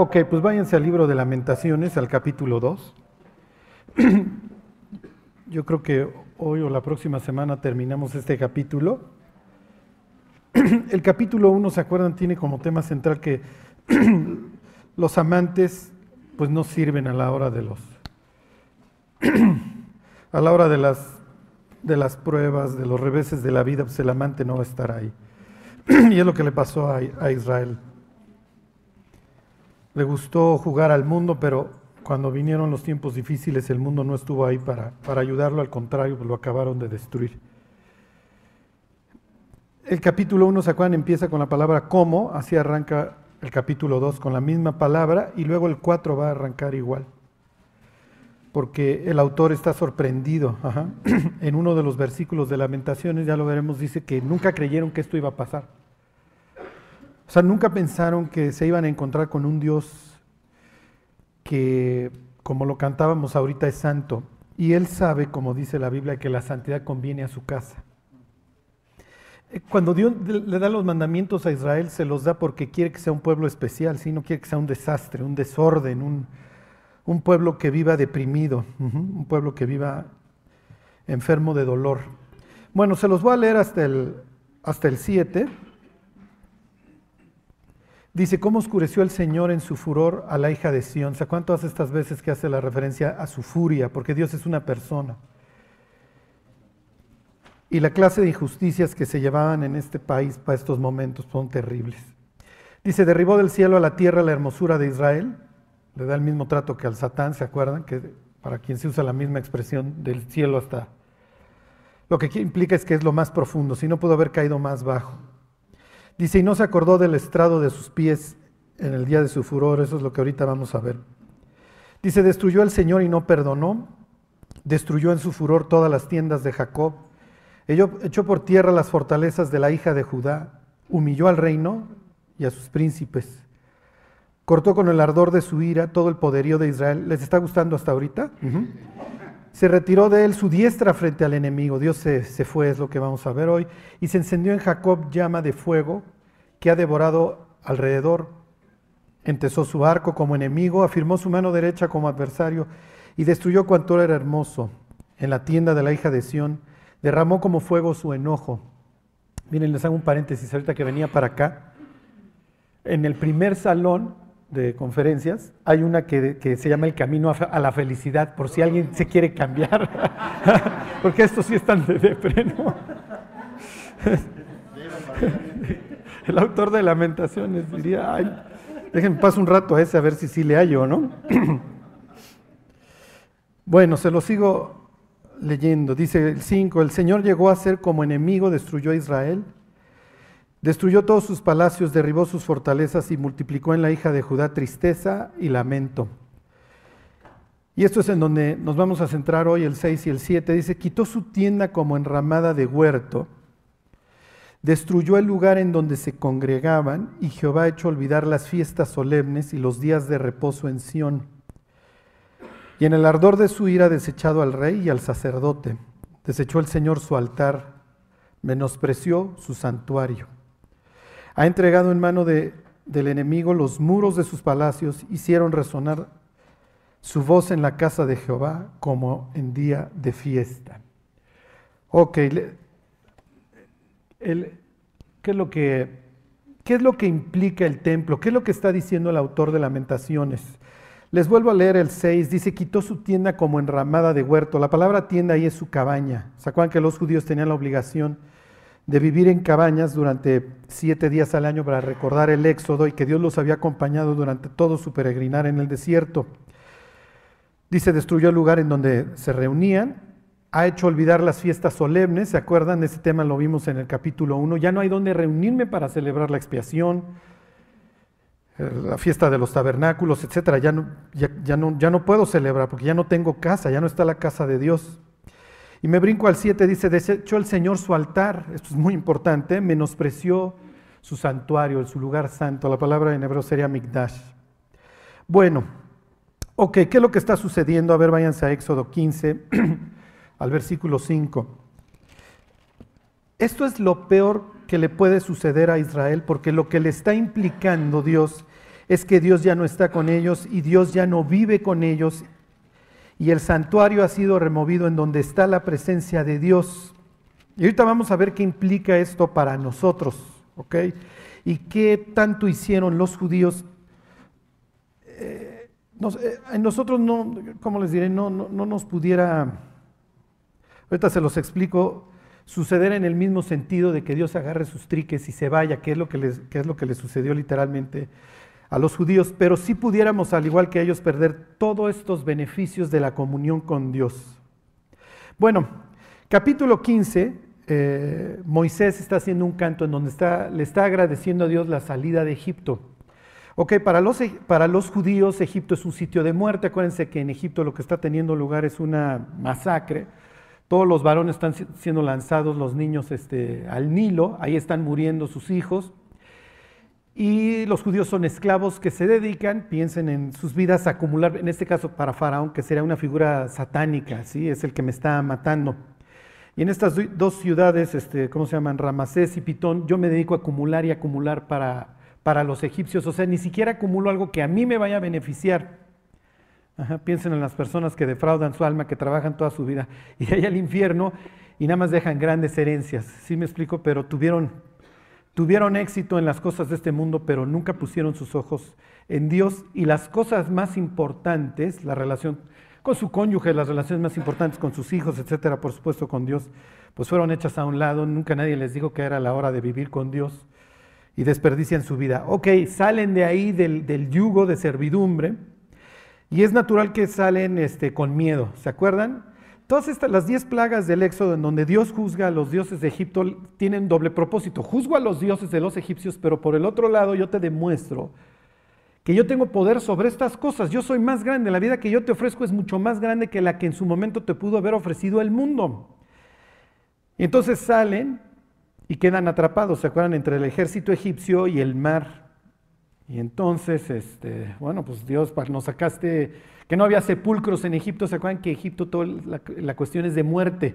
Ok, pues váyanse al libro de lamentaciones, al capítulo 2. Yo creo que hoy o la próxima semana terminamos este capítulo. El capítulo 1, ¿se acuerdan? Tiene como tema central que los amantes pues no sirven a la hora de los a la hora de las de las pruebas, de los reveses de la vida, pues el amante no va a estar ahí. y es lo que le pasó a Israel le gustó jugar al mundo, pero cuando vinieron los tiempos difíciles el mundo no estuvo ahí para, para ayudarlo, al contrario, lo acabaron de destruir. El capítulo 1, ¿se acuerdan? Empieza con la palabra cómo, así arranca el capítulo 2 con la misma palabra y luego el 4 va a arrancar igual. Porque el autor está sorprendido. En uno de los versículos de Lamentaciones, ya lo veremos, dice que nunca creyeron que esto iba a pasar. O sea, nunca pensaron que se iban a encontrar con un Dios que, como lo cantábamos ahorita, es santo. Y Él sabe, como dice la Biblia, que la santidad conviene a su casa. Eh, cuando Dios le da los mandamientos a Israel, se los da porque quiere que sea un pueblo especial, si no quiere que sea un desastre, un desorden, un, un pueblo que viva deprimido, un pueblo que viva enfermo de dolor. Bueno, se los voy a leer hasta el, hasta el 7 Dice, ¿cómo oscureció el Señor en su furor a la hija de Sión? ¿Se acuerdan todas estas veces que hace la referencia a su furia? Porque Dios es una persona. Y la clase de injusticias que se llevaban en este país para estos momentos son terribles. Dice, derribó del cielo a la tierra la hermosura de Israel. Le da el mismo trato que al Satán, ¿se acuerdan? Que para quien se usa la misma expresión del cielo hasta... Lo que implica es que es lo más profundo, si no pudo haber caído más bajo. Dice, y no se acordó del estrado de sus pies en el día de su furor, eso es lo que ahorita vamos a ver. Dice, destruyó el Señor y no perdonó, destruyó en su furor todas las tiendas de Jacob, echó por tierra las fortalezas de la hija de Judá, humilló al reino y a sus príncipes, cortó con el ardor de su ira todo el poderío de Israel. ¿Les está gustando hasta ahorita? Se retiró de él su diestra frente al enemigo. Dios se, fue, es lo que vamos a ver hoy. Y se encendió en Jacob llama de fuego que ha devorado alrededor. Entesó su arco como enemigo, afirmó su mano derecha como adversario y destruyó cuanto era hermoso. En la tienda de la hija de Sión derramó como fuego su enojo. Miren, les hago un paréntesis ahorita que venía para acá. En el primer salón de conferencias, hay una que, se llama El Camino a la Felicidad, por si alguien se quiere cambiar, porque esto sí están de depre, El autor de Lamentaciones diría, ay, déjenme pasar un rato a ese a ver si sí le hallo, ¿no? bueno, se lo sigo leyendo. Dice el 5, el Señor llegó a ser como enemigo, destruyó a Israel Destruyó todos sus palacios, derribó sus fortalezas y multiplicó en la hija de Judá tristeza y lamento. Y esto es en donde nos vamos a centrar hoy, el 6 y el 7. Dice, quitó su tienda como enramada de huerto, destruyó el lugar en donde se congregaban y Jehová ha hecho olvidar las fiestas solemnes y los días de reposo en Sión. Y en el ardor de su ira desechado al rey y al sacerdote, desechó el Señor su altar, menospreció su santuario. Ha entregado en mano de, del enemigo los muros de sus palacios, hicieron resonar su voz en la casa de Jehová como en día de fiesta. Ok, ¿qué, es lo que, ¿qué es lo que implica el templo? ¿Qué es lo que está diciendo el autor de Lamentaciones? Les vuelvo a leer el 6, dice, quitó su tienda como enramada de huerto. La palabra tienda ahí es su cabaña. ¿Se que los judíos tenían la obligación de vivir en cabañas durante siete días al año para recordar el éxodo y que Dios los había acompañado durante todo su peregrinar en el desierto. Dice, destruyó el lugar en donde se reunían, ha hecho olvidar las fiestas solemnes, ¿se acuerdan? Ese tema lo vimos en el capítulo 1, ya no hay donde reunirme para celebrar la expiación, eh, la fiesta de los tabernáculos, etcétera, ya no, ya, no, ya no puedo celebrar porque ya no tengo casa, ya no está la casa de Dios. Y me brinco al 7, dice, desechó el Señor su altar, esto es muy importante, menospreció su santuario, su lugar santo, la palabra en hebreo sería Mikdash. Bueno, ok, ¿qué es lo que está sucediendo? A ver, váyanse a Éxodo 15, al versículo 5. Esto es lo peor que le puede suceder a Israel porque lo que le está implicando Dios es que Dios ya no está con ellos y Dios ya no vive con ellos y el santuario ha sido removido en donde está la presencia de Dios. Y ahorita vamos a ver qué implica esto para nosotros, ¿ok? Y qué tanto hicieron los judíos. Eh, eh, nosotros no, ¿cómo les diré? No, no, nos pudiera, ahorita se los explico, suceder en el mismo sentido de que Dios agarre sus triques y se vaya, que es lo que que es lo que les sucedió literalmente a los judíos, pero si pudiéramos, al igual que ellos, perder todos estos beneficios de la comunión con Dios. Bueno, capítulo 15, eh, Moisés está haciendo un canto en donde le está agradeciendo a Dios la salida de Egipto. Ok, para los, para los judíos Egipto es un sitio de muerte. Acuérdense que en Egipto lo que está teniendo lugar es una masacre. Todos los varones están siendo lanzados, los niños este, al Nilo, ahí están muriendo sus hijos. Y los judíos son esclavos que se dedican, piensen en sus vidas, a acumular, en este caso para Faraón, que sería una figura satánica, ¿sí? es el que me está matando. Y en estas dos ciudades, este, ¿cómo se llaman? Ramasés y Pitón, yo me dedico a acumular y acumular para, para los egipcios. O sea, ni siquiera acumulo algo que a mí me vaya a beneficiar. piensen en las personas que defraudan su alma, que trabajan toda su vida y hay al infierno y nada más dejan grandes herencias. ¿Sí me explico? Pero tuvieron Tuvieron éxito en las cosas de este mundo, pero nunca pusieron sus ojos en Dios y las cosas más importantes, la relación con su cónyuge, las relaciones más importantes con sus hijos, etcétera, por supuesto con Dios, pues fueron hechas a un lado. Nunca nadie les dijo que era la hora de vivir con Dios y desperdician su vida. Ok, salen de ahí del, yugo de servidumbre y es natural que salen este, con miedo. ¿Se acuerdan? Todas estas, las diez plagas del Éxodo en donde Dios juzga a los dioses de Egipto tienen doble propósito. Juzgo a los dioses de los egipcios, pero por el otro lado yo te demuestro que yo tengo poder sobre estas cosas. Yo soy más grande. La vida que yo te ofrezco es mucho más grande que la que en su momento te pudo haber ofrecido el mundo. Entonces salen y quedan atrapados, ¿se acuerdan? Entre el ejército egipcio y el mar. Y entonces, este, bueno, pues Dios, nos sacaste que no había sepulcros en Egipto. ¿Se acuerdan que Egipto toda la, cuestión es de muerte?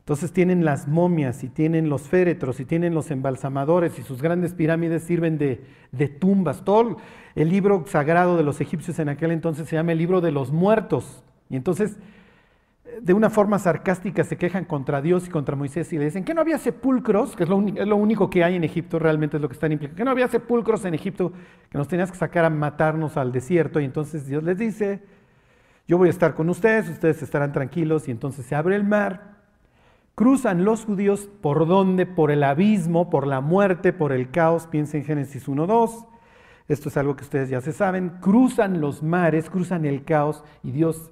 Entonces tienen las momias y tienen los féretros y tienen los embalsamadores y sus grandes pirámides sirven de, de, tumbas. Todo el libro sagrado de los egipcios en aquel entonces se llama el libro de los muertos. Y entonces de una forma sarcástica se quejan contra Dios y contra Moisés y le dicen que no había sepulcros, que es lo, único que hay en Egipto, realmente es lo que están implicando, que no había sepulcros en Egipto, que nos tenías que sacar a matarnos al desierto. Y entonces Dios les dice, yo voy a estar con ustedes, ustedes estarán tranquilos y entonces se abre el mar. Cruzan los judíos por dónde? Por el abismo, por la muerte, por el caos. Piensen en Génesis 1.2. Esto es algo que ustedes ya se saben. Cruzan los mares, cruzan el caos y Dios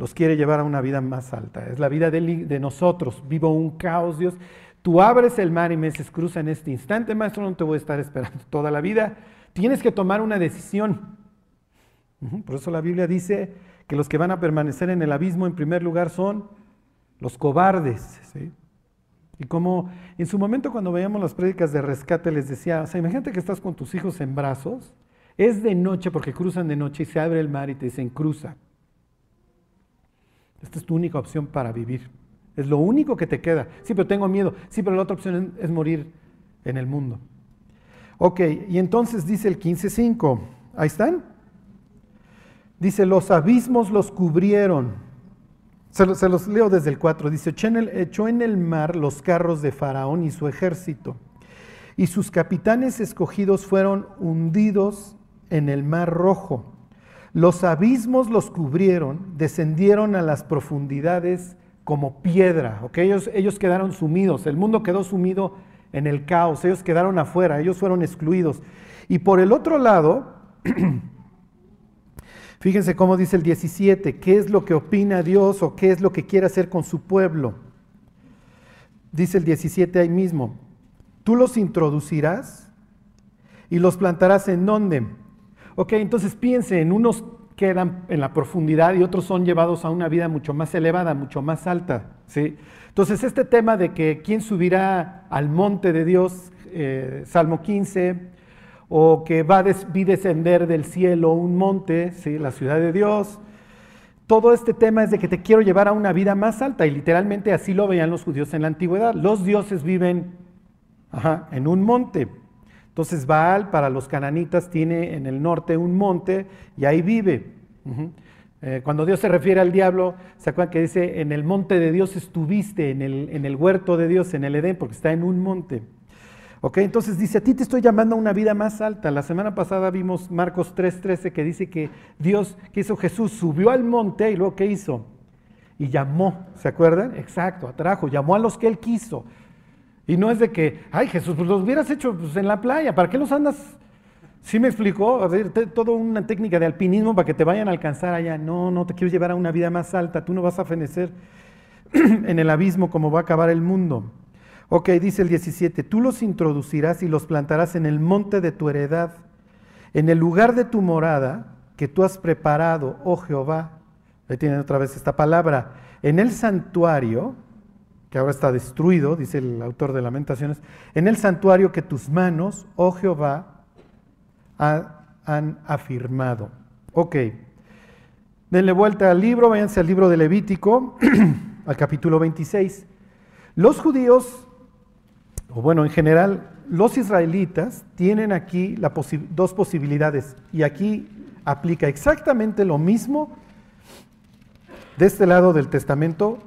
los quiere llevar a una vida más alta. Es la vida de, nosotros. Vivo un caos, Dios. Tú abres el mar y me dices, cruza en este instante, maestro, no te voy a estar esperando toda la vida. Tienes que tomar una decisión. Por eso la Biblia dice que los que van a permanecer en el abismo en primer lugar son los cobardes. Y como en su momento cuando veíamos las prédicas de rescate les decía, o sea, imagínate que estás con tus hijos en brazos, es de noche porque cruzan de noche y se abre el mar y te dicen, cruza. Esta es tu única opción para vivir. Es lo único que te queda. Sí, pero tengo miedo. Sí, pero la otra opción es morir en el mundo. Ok, y entonces dice el 15.5. Ahí están. Dice, los abismos los cubrieron. Se los, leo desde el 4. Dice, echó el, echó en el mar los carros de Faraón y su ejército. Y sus capitanes escogidos fueron hundidos en el mar rojo. Los abismos los cubrieron, descendieron a las profundidades como piedra. Ellos, ellos quedaron sumidos, el mundo quedó sumido en el caos, ellos quedaron afuera, ellos fueron excluidos. Y por el otro lado, fíjense cómo dice el 17, qué es lo que opina Dios o qué es lo que quiere hacer con su pueblo. Dice el 17 ahí mismo, tú los introducirás y los plantarás en donde? Ok, entonces piensen, unos quedan en la profundidad y otros son llevados a una vida mucho más elevada, mucho más alta. ¿sí? Entonces este tema de que quién subirá al monte de Dios, eh, Salmo 15, o que va a descender del cielo un monte, ¿sí? la ciudad de Dios, todo este tema es de que te quiero llevar a una vida más alta y literalmente así lo veían los judíos en la antigüedad. Los dioses viven en un monte. Entonces Baal para los cananitas tiene en el norte un monte y ahí vive. Eh, cuando Dios se refiere al diablo, ¿se acuerdan que dice, en el monte de Dios estuviste, en el, en el huerto de Dios, en el Edén, porque está en un monte? Ok, entonces dice, a ti te estoy llamando a una vida más alta. La semana pasada vimos Marcos 3:13 que dice que Dios, que hizo Jesús, subió al monte y luego ¿qué hizo? Y llamó, ¿se acuerdan? Exacto, atrajo, llamó a los que él quiso. Y no es de que, ay Jesús, pues los hubieras hecho pues, en la playa, ¿para qué los andas ¿Sí me explicó? A ver, toda una técnica de alpinismo para que te vayan a alcanzar allá. No, no te quiero llevar a una vida más alta. Tú no vas a fenecer en el abismo como va a acabar el mundo. Ok, dice el 17, tú los introducirás y los plantarás en el monte de tu heredad, en el lugar de tu morada que tú has preparado, oh Jehová. Ahí tienen otra vez esta palabra. En el santuario, que ahora está destruido, dice el autor de Lamentaciones, en el santuario que tus manos, oh Jehová, han afirmado. Ok, denle vuelta al libro, váyanse al libro de Levítico, al capítulo 26. Los judíos, o bueno, en general, los israelitas tienen aquí dos posibilidades y aquí aplica exactamente lo mismo de este lado del testamento.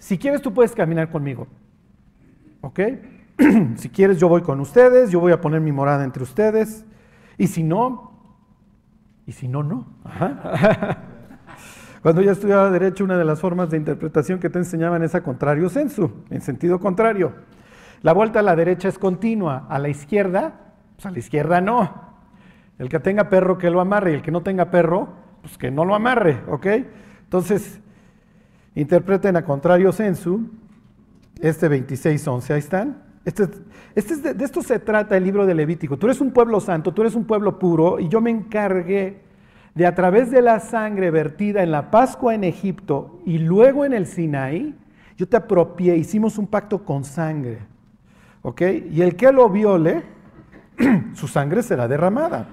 Si quieres, tú puedes caminar conmigo. ¿Ok? si quieres, yo voy con ustedes, yo voy a poner mi morada entre ustedes. Y si no, y si no, no. Cuando yo estudiaba Derecho, una de las formas de interpretación que te enseñaban es a contrario sensu, en sentido contrario. La vuelta a la derecha es continua, a la izquierda, pues a la izquierda no. El que tenga perro que lo amarre y el que no tenga perro, pues que no lo amarre, ¿ok? Entonces, interpreten a contrario sensu, este 26.11, ahí están. Este, este de, esto se trata el libro de Levítico. Tú eres un pueblo santo, tú eres un pueblo puro, y yo me encargué de a través de la sangre vertida en la Pascua en Egipto y luego en el Sinaí, yo te apropié, hicimos un pacto con sangre. ¿Ok? Y el que lo viole, su sangre será derramada.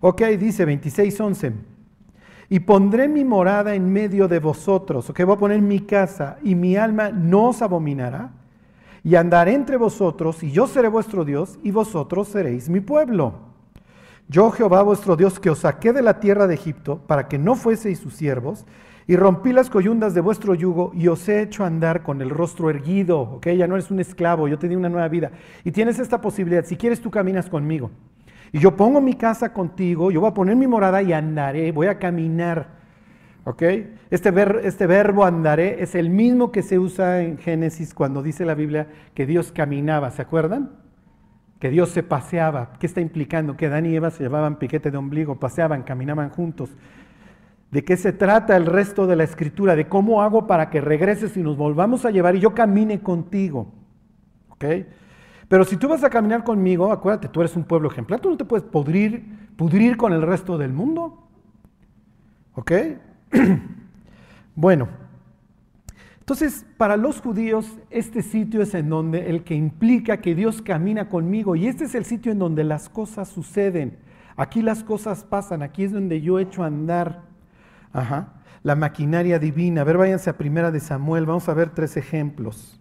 Ok, dice 26.11. Y pondré mi morada en medio de vosotros. Ok, voy a poner mi casa y mi alma no os abominará y andaré entre vosotros, y yo seré vuestro Dios, y vosotros seréis mi pueblo. Yo, Jehová vuestro Dios, que os saqué de la tierra de Egipto, para que no fueseis sus siervos, y rompí las coyundas de vuestro yugo, y os he hecho andar con el rostro erguido, ¿ok? Ya no eres un esclavo, yo te di una nueva vida. Y tienes esta posibilidad, si quieres tú caminas conmigo. Y yo pongo mi casa contigo, yo voy a poner mi morada y andaré, voy a caminar este, este, verbo andaré es el mismo que se usa en Génesis cuando dice la Biblia que Dios caminaba, ¿se acuerdan? Que Dios se paseaba. ¿Qué está implicando? Que Adán y Eva se llevaban piquete de ombligo, paseaban, caminaban juntos. ¿De qué se trata el resto de la escritura? De cómo hago para que regreses y nos volvamos a llevar y yo camine contigo. ¿Ok? Pero si tú vas a caminar conmigo, acuérdate, tú eres un pueblo ejemplar, tú no te puedes pudrir, pudrir con el resto del mundo. ¿Ok? bueno, entonces para los judíos este sitio es en donde el que implica que Dios camina conmigo y este es el sitio en donde las cosas suceden. Aquí las cosas pasan, aquí es donde yo echo a andar la maquinaria divina. A ver, váyanse a Primera de Samuel, vamos a ver tres ejemplos.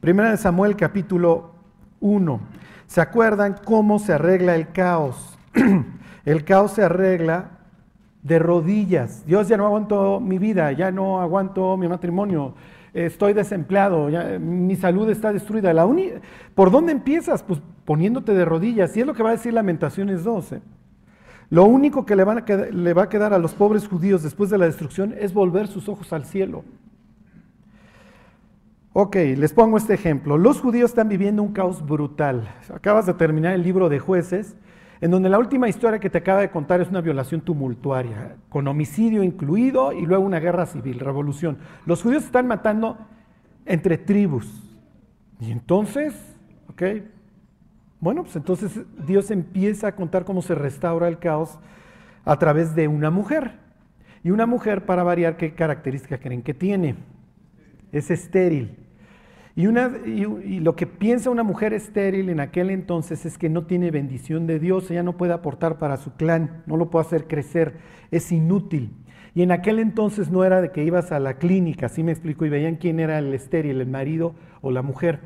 Primera de Samuel capítulo 1. ¿Se acuerdan cómo se arregla el caos? el caos se arregla de rodillas. Dios ya no aguanto mi vida, ya no aguanto mi matrimonio, estoy desempleado, mi salud está destruida. La ¿Por dónde empiezas? Pues poniéndote de rodillas. Y es lo que va a decir Lamentaciones 12. Lo único que le, van a le va a quedar a los pobres judíos después de la destrucción es volver sus ojos al cielo. Ok, les pongo este ejemplo. Los judíos están viviendo un caos brutal. Acabas de terminar el libro de jueces en donde la última historia que te acaba de contar es una violación tumultuaria, con homicidio incluido y luego una guerra civil, revolución. Los judíos están matando entre tribus. Y entonces, ¿ok? Bueno, pues entonces Dios empieza a contar cómo se restaura el caos a través de una mujer. Y una mujer, para variar, ¿qué característica creen que tiene? Es estéril. Y, una, y, lo que piensa una mujer estéril en aquel entonces es que no tiene bendición de Dios, ella no puede aportar para su clan, no lo puede hacer crecer, es inútil. Y en aquel entonces no era de que ibas a la clínica, así me explico, y veían quién era el estéril, el marido o la mujer.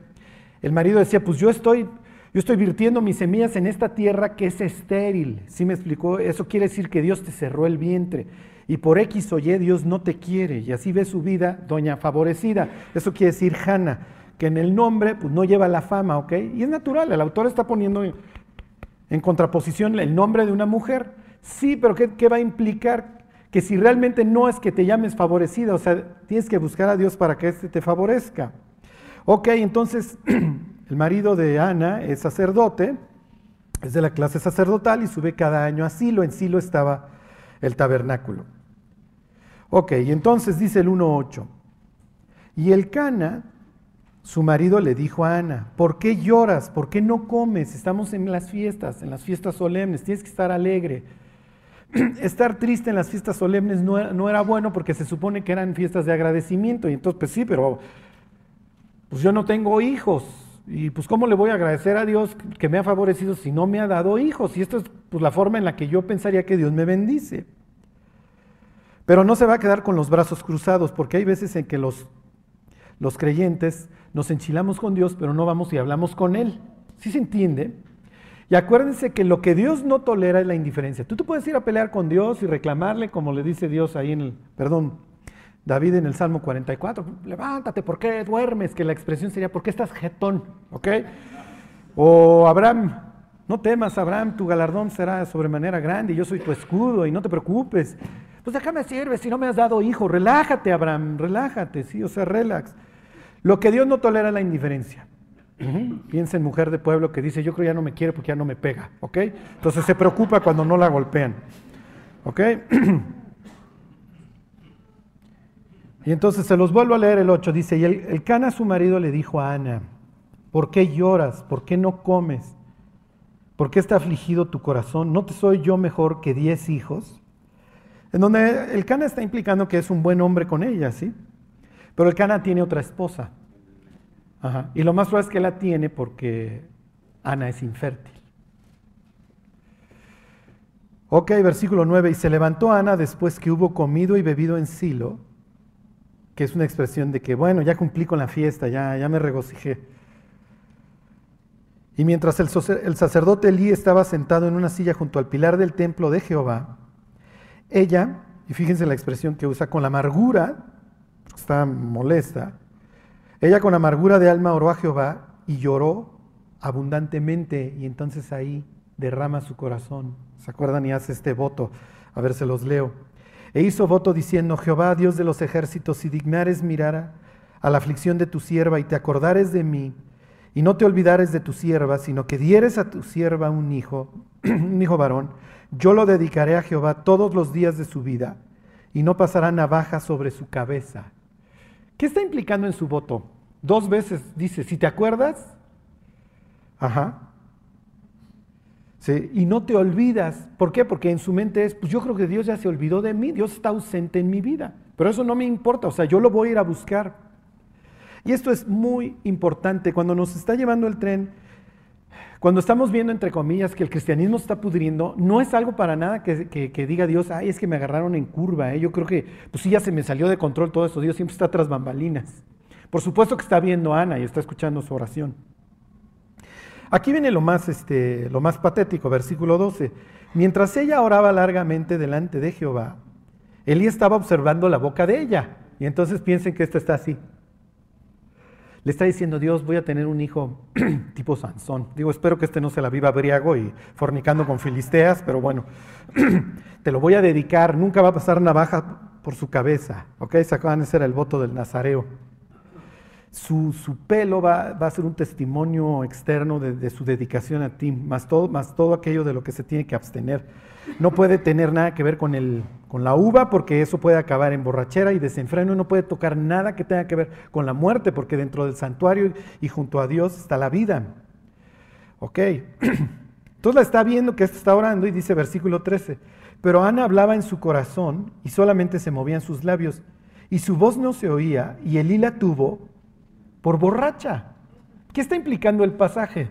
El marido decía, pues yo estoy, Yo estoy virtiendo mis semillas en esta tierra que es estéril. ¿Sí me explicó? Eso quiere decir que Dios te cerró el vientre. Y por X o Y Dios no te quiere. Y así ve su vida, doña favorecida. Eso quiere decir Hanna, que en el nombre pues, no lleva la fama, ¿ok? Y es natural, el autor está poniendo en contraposición el nombre de una mujer. Sí, pero ¿qué, qué va a implicar? Que si realmente no es que te llames favorecida, o sea, tienes que buscar a Dios para que éste te favorezca. Ok, entonces El marido de Ana es sacerdote, es de la clase sacerdotal y sube cada año a Silo. En Silo estaba el tabernáculo. Ok, entonces dice el 1.8. Y el Cana, su marido le dijo a Ana, ¿por qué lloras? ¿Por qué no comes? Estamos en las fiestas, en las fiestas solemnes, tienes que estar alegre. Estar triste en las fiestas solemnes no, no, era bueno porque se supone que eran fiestas de agradecimiento. Y entonces, pues sí, pero pues yo no tengo hijos. Y pues cómo le voy a agradecer a Dios que me ha favorecido si no me ha dado hijos. Y esto es pues, la forma en la que yo pensaría que Dios me bendice. Pero no se va a quedar con los brazos cruzados, porque hay veces en que los, los creyentes nos enchilamos con Dios, pero no vamos y hablamos con Él. ¿Sí se entiende? Y acuérdense que lo que Dios no tolera es la indiferencia. Tú te puedes ir a pelear con Dios y reclamarle, como le dice Dios ahí en el, perdón, David en el Salmo 44, levántate, ¿por qué duermes? Que la expresión sería, ¿por qué estás jetón? ¿Ok? O Abraham, no temas, Abraham, tu galardón será sobremanera grande, y yo soy tu escudo y no te preocupes. Pues déjame sirve si no me has dado hijo, relájate, Abraham, relájate, sí, o sea, relax. Lo que Dios no tolera es la indiferencia. Piensa en mujer de pueblo que dice, yo creo ya no me quiere porque ya no me pega, ¿ok? Entonces se preocupa cuando no la golpean, ¿ok? Y entonces se los vuelvo a leer el 8, dice, y el, Cana su marido le dijo a Ana, ¿por qué lloras? ¿Por qué no comes? ¿Por qué está afligido tu corazón? ¿No te soy yo mejor que diez hijos? En donde el Cana está implicando que es un buen hombre con ella, ¿sí? Pero el Cana tiene otra esposa. Y lo más probable es que la tiene porque Ana es infértil. Ok, versículo 9. Y se levantó Ana después que hubo comido y bebido en Silo que es una expresión de que, bueno, ya cumplí con la fiesta, ya, ya me regocijé. Y mientras el, sacerdote Elí estaba sentado en una silla junto al pilar del templo de Jehová, ella, y fíjense la expresión que usa, con la amargura, está molesta, ella con amargura de alma oró a Jehová y lloró abundantemente, y entonces ahí derrama su corazón. ¿Se acuerdan? Y hace este voto. A ver, se los leo. E hizo voto diciendo, Jehová, Dios de los ejércitos, si dignares mirar a la aflicción de tu sierva y te acordares de mí, y no te olvidares de tu sierva, sino que dieres a tu sierva un hijo, un hijo varón, yo lo dedicaré a Jehová todos los días de su vida, y no pasará navaja sobre su cabeza. ¿Qué está implicando en su voto? Dos veces dice, si te acuerdas, ajá, y no te olvidas. ¿Por qué? Porque en su mente es, pues yo creo que Dios ya se olvidó de mí, Dios está ausente en mi vida. Pero eso no me importa, o sea, yo lo voy a ir a buscar. Y esto es muy importante. Cuando nos está llevando el tren, cuando estamos viendo, entre comillas, que el cristianismo está pudriendo, no es algo para nada que, diga Dios, ay, es que me agarraron en curva. ¿eh? Yo creo que, pues sí, ya se me salió de control todo eso. Dios siempre está tras bambalinas. Por supuesto que está viendo a Ana y está escuchando su oración. Aquí viene lo más, este, lo más patético, versículo 12. Mientras ella oraba largamente delante de Jehová, Elí estaba observando la boca de ella. Y entonces piensen que esto está así. Le está diciendo, Dios, voy a tener un hijo tipo Sansón. Digo, espero que este no se la viva briago y fornicando con filisteas, pero bueno, te lo voy a dedicar, nunca va a pasar navaja por su cabeza. ¿Ok? Se acaban de ser el voto del Nazareo su, pelo va, a ser un testimonio externo de, su dedicación a ti, más todo, más todo aquello de lo que se tiene que abstener. No puede tener nada que ver con, el, con la uva porque eso puede acabar en borrachera y desenfreno, no puede tocar nada que tenga que ver con la muerte porque dentro del santuario y junto a Dios está la vida. Ok, entonces la está viendo que está orando y dice versículo 13, pero Ana hablaba en su corazón y solamente se movían sus labios y su voz no se oía y Elí la tuvo por borracha. ¿Qué está implicando el pasaje?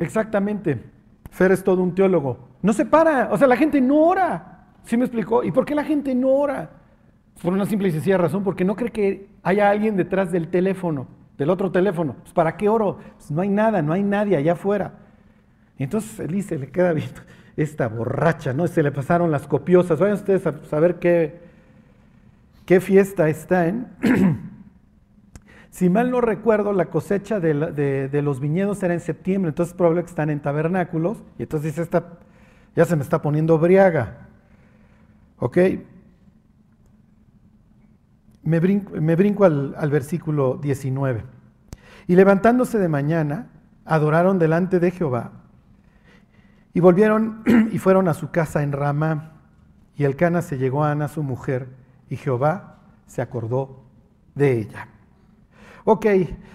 Exactamente. Fer es todo un teólogo. No se para. O sea, la gente no ora. ¿Sí me explicó? ¿Y por qué la gente no ora? Por una simple y sencilla razón, porque no cree que haya alguien detrás del teléfono, del otro teléfono. Pues, ¿Para qué oro? Pues, no hay nada, no hay nadie allá afuera. Y entonces Elise le queda viendo esta borracha, ¿no? Se le pasaron las copiosas. Vayan ustedes a saber qué, qué fiesta está en. si mal no recuerdo, la cosecha de, los viñedos era en septiembre, entonces es probable que están en tabernáculos. Y entonces dice, esta, ya se me está poniendo briaga. ¿Ok? Me brinco, al, al versículo 19. Y levantándose de mañana, adoraron delante de Jehová. Y volvieron y fueron a su casa en Ramá. Y el Cana se llegó a Ana, su mujer, y Jehová se acordó de ella. Ok,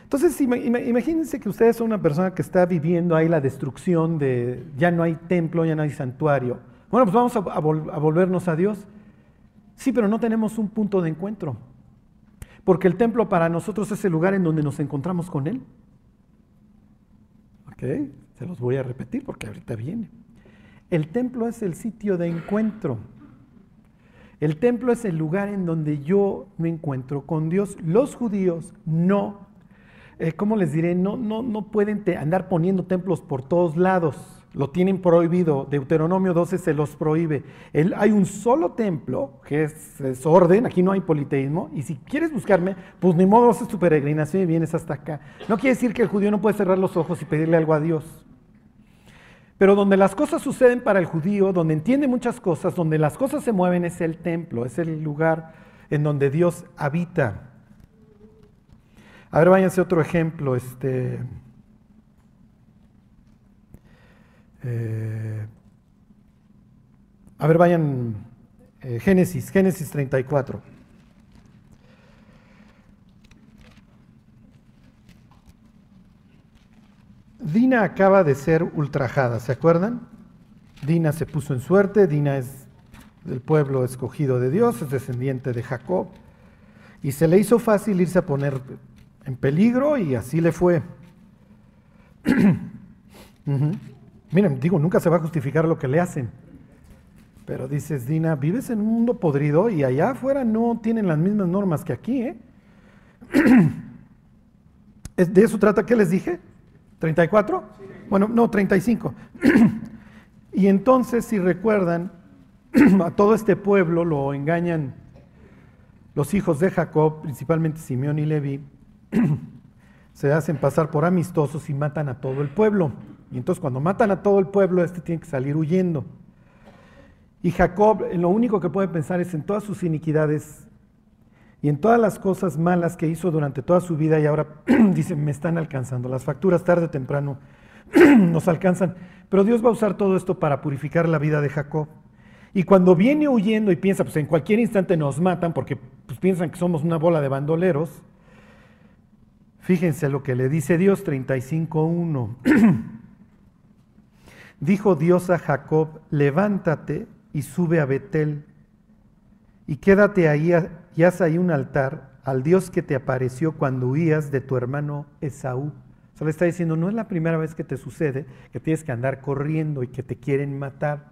entonces imagínense que ustedes son una persona que está viviendo ahí la destrucción de ya no hay templo, ya no hay santuario. Bueno, pues vamos a, volvernos a Dios. Sí, pero no tenemos un punto de encuentro. Porque el templo para nosotros es el lugar en donde nos encontramos con Él. Ok, se los voy a repetir porque ahorita viene. El templo es el sitio de encuentro. El templo es el lugar en donde yo me encuentro con Dios. Los judíos no, eh, ¿cómo les diré? No, no, no pueden andar poniendo templos por todos lados lo tienen prohibido. Deuteronomio 12 se los prohíbe. hay un solo templo, que es, orden, aquí no hay politeísmo, y si quieres buscarme, pues ni modo haces tu peregrinación y vienes hasta acá. No quiere decir que el judío no puede cerrar los ojos y pedirle algo a Dios. Pero donde las cosas suceden para el judío, donde entiende muchas cosas, donde las cosas se mueven, es el templo, es el lugar en donde Dios habita. A ver, váyanse otro ejemplo. Este, Eh, a ver, vayan eh, Génesis, Génesis 34. Dina acaba de ser ultrajada, ¿se acuerdan? Dina se puso en suerte, Dina es del pueblo escogido de Dios, es descendiente de Jacob, y se le hizo fácil irse a poner en peligro y así le fue. Miren, digo, nunca se va a justificar lo que le hacen. Pero dices, Dina, vives en un mundo podrido y allá afuera no tienen las mismas normas que aquí, ¿eh? ¿De eso trata qué les dije? ¿34? Bueno, no, 35. y entonces, si recuerdan, a todo este pueblo lo engañan los hijos de Jacob, principalmente Simeón y Levi, se hacen pasar por amistosos y matan a todo el pueblo. Y entonces cuando matan a todo el pueblo, este tiene que salir huyendo. Y Jacob lo único que puede pensar es en todas sus iniquidades y en todas las cosas malas que hizo durante toda su vida y ahora dice, me están alcanzando. Las facturas tarde o temprano nos alcanzan. Pero Dios va a usar todo esto para purificar la vida de Jacob. Y cuando viene huyendo y piensa, pues en cualquier instante nos matan porque pues, piensan que somos una bola de bandoleros, fíjense lo que le dice Dios 35.1. Dijo Dios a Jacob, levántate y sube a Betel y quédate ahí y haz ahí un altar al Dios que te apareció cuando huías de tu hermano Esaú. Se le está diciendo, no es la primera vez que te sucede que tienes que andar corriendo y que te quieren matar.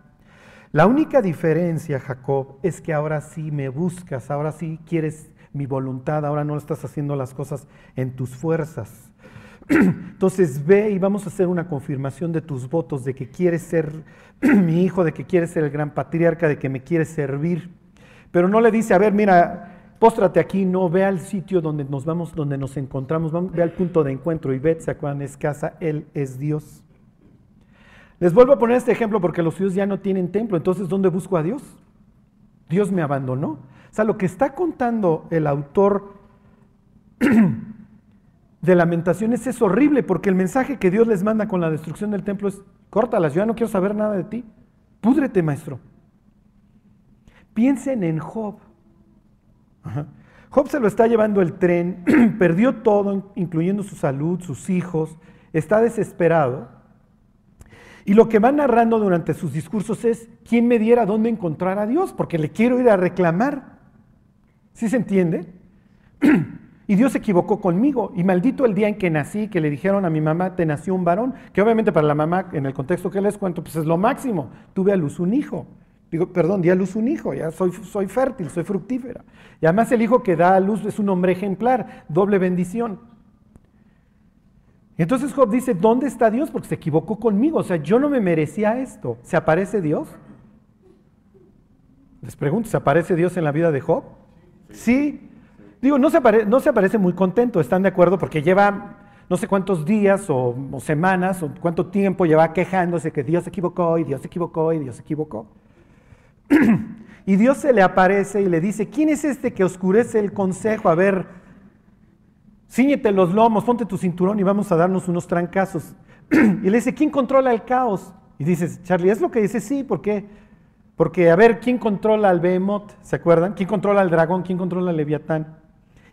La única diferencia, Jacob, es que ahora sí me buscas, ahora sí quieres mi voluntad, ahora no estás haciendo las cosas en tus fuerzas. Entonces ve y vamos a hacer una confirmación de tus votos, de que quieres ser mi hijo, de que quieres ser el gran patriarca, de que me quieres servir. Pero no le dice, a ver, mira, póstrate aquí, no, ve al sitio donde nos vamos, donde nos encontramos, ve al punto de encuentro y ve, ¿se acuerdan? Es casa, Él es Dios. Les vuelvo a poner este ejemplo porque los judíos ya no tienen templo, entonces ¿dónde busco a Dios? Dios me abandonó. O sea, lo que está contando el autor de lamentaciones es horrible porque el mensaje que Dios les manda con la destrucción del templo es, córtalas, yo ya no quiero saber nada de ti, púdrete maestro. Piensen en Job. Job se lo está llevando el tren, perdió todo, incluyendo su salud, sus hijos, está desesperado. Y lo que va narrando durante sus discursos es, ¿quién me diera dónde encontrar a Dios? Porque le quiero ir a reclamar. ¿Sí se entiende? Y Dios se equivocó conmigo. Y maldito el día en que nací, que le dijeron a mi mamá, te nació un varón, que obviamente para la mamá, en el contexto que les cuento, pues es lo máximo. Tuve a luz un hijo. Digo, perdón, di a luz un hijo, ya soy, soy fértil, soy fructífera. Y además el hijo que da a luz es un hombre ejemplar, doble bendición. Entonces Job dice, ¿dónde está Dios? Porque se equivocó conmigo, o sea, yo no me merecía esto. ¿Se aparece Dios? Les pregunto, ¿se aparece Dios en la vida de Job? Sí. Digo, no se, no se aparece muy contento, ¿están de acuerdo? Porque lleva no sé cuántos días o, o, semanas o cuánto tiempo lleva quejándose que Dios se equivocó y Dios se equivocó y Dios se equivocó. Y Dios se le aparece y le dice, ¿quién es este que oscurece el consejo? A ver, ciñete los lomos, ponte tu cinturón y vamos a darnos unos trancazos. y le dice, ¿quién controla el caos? Y dices, Charlie, ¿es lo que dice? Sí, ¿por qué? Porque, a ver, ¿quién controla al Behemoth? ¿Se acuerdan? ¿Quién controla al dragón? ¿Quién controla al Leviatán?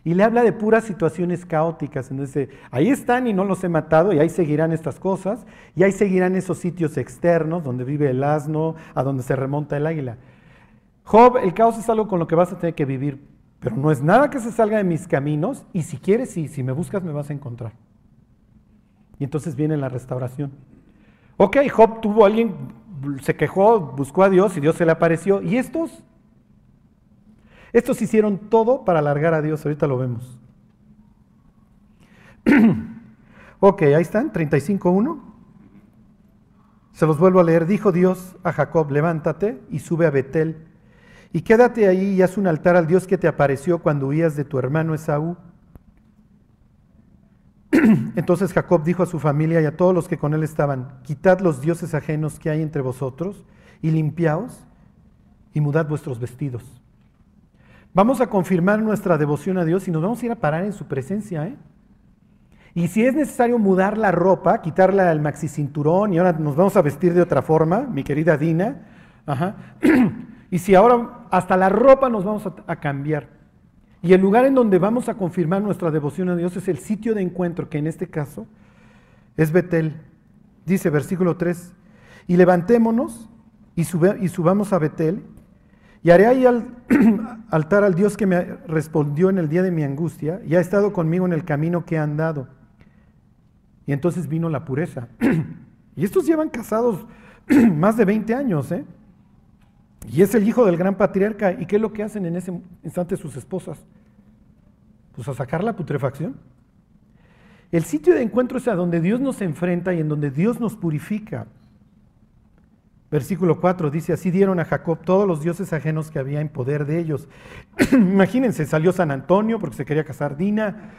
Y le habla de puras situaciones caóticas. Entonces, ahí están y no los he matado, y ahí seguirán estas cosas, y ahí seguirán esos sitios externos donde vive el asno, a donde se remonta el águila. Job, el caos es algo con lo que vas a tener que vivir, pero no es nada que se salga de mis caminos, y si quieres, sí, si me buscas, me vas a encontrar. Y entonces viene la restauración. Ok, Job tuvo alguien, se quejó, buscó a Dios y Dios se le apareció. ¿Y estos? Estos hicieron todo para alargar a Dios, ahorita lo vemos. ok, ahí están, 35.1. Se los vuelvo a leer. Dijo Dios a Jacob, levántate y sube a Betel, y quédate ahí y haz un altar al Dios que te apareció cuando huías de tu hermano Esaú. Entonces Jacob dijo a su familia y a todos los que con él estaban, quitad los dioses ajenos que hay entre vosotros y limpiaos y mudad vuestros vestidos. Vamos a confirmar nuestra devoción a Dios y nos vamos a ir a parar en su presencia. ¿eh? Y si es necesario mudar la ropa, quitarla al maxi cinturón y ahora nos vamos a vestir de otra forma, mi querida Dina, y si ahora hasta la ropa nos vamos a, a cambiar. Y el lugar en donde vamos a confirmar nuestra devoción a Dios es el sitio de encuentro, que en este caso es Betel. Dice versículo 3, y levantémonos y, y subamos a Betel y haré ahí al, altar al Dios que me respondió en el día de mi angustia y ha estado conmigo en el camino que he andado. Y entonces vino la pureza. y estos llevan casados más de 20 años, ¿eh? Y es el hijo del gran patriarca. ¿Y qué es lo que hacen en ese instante sus esposas? Pues a sacar la putrefacción. El sitio de encuentro es a donde Dios nos enfrenta y en donde Dios nos purifica. Versículo 4 dice, así dieron a Jacob todos los dioses ajenos que había en poder de ellos. Imagínense, salió San Antonio porque se quería casar Dina,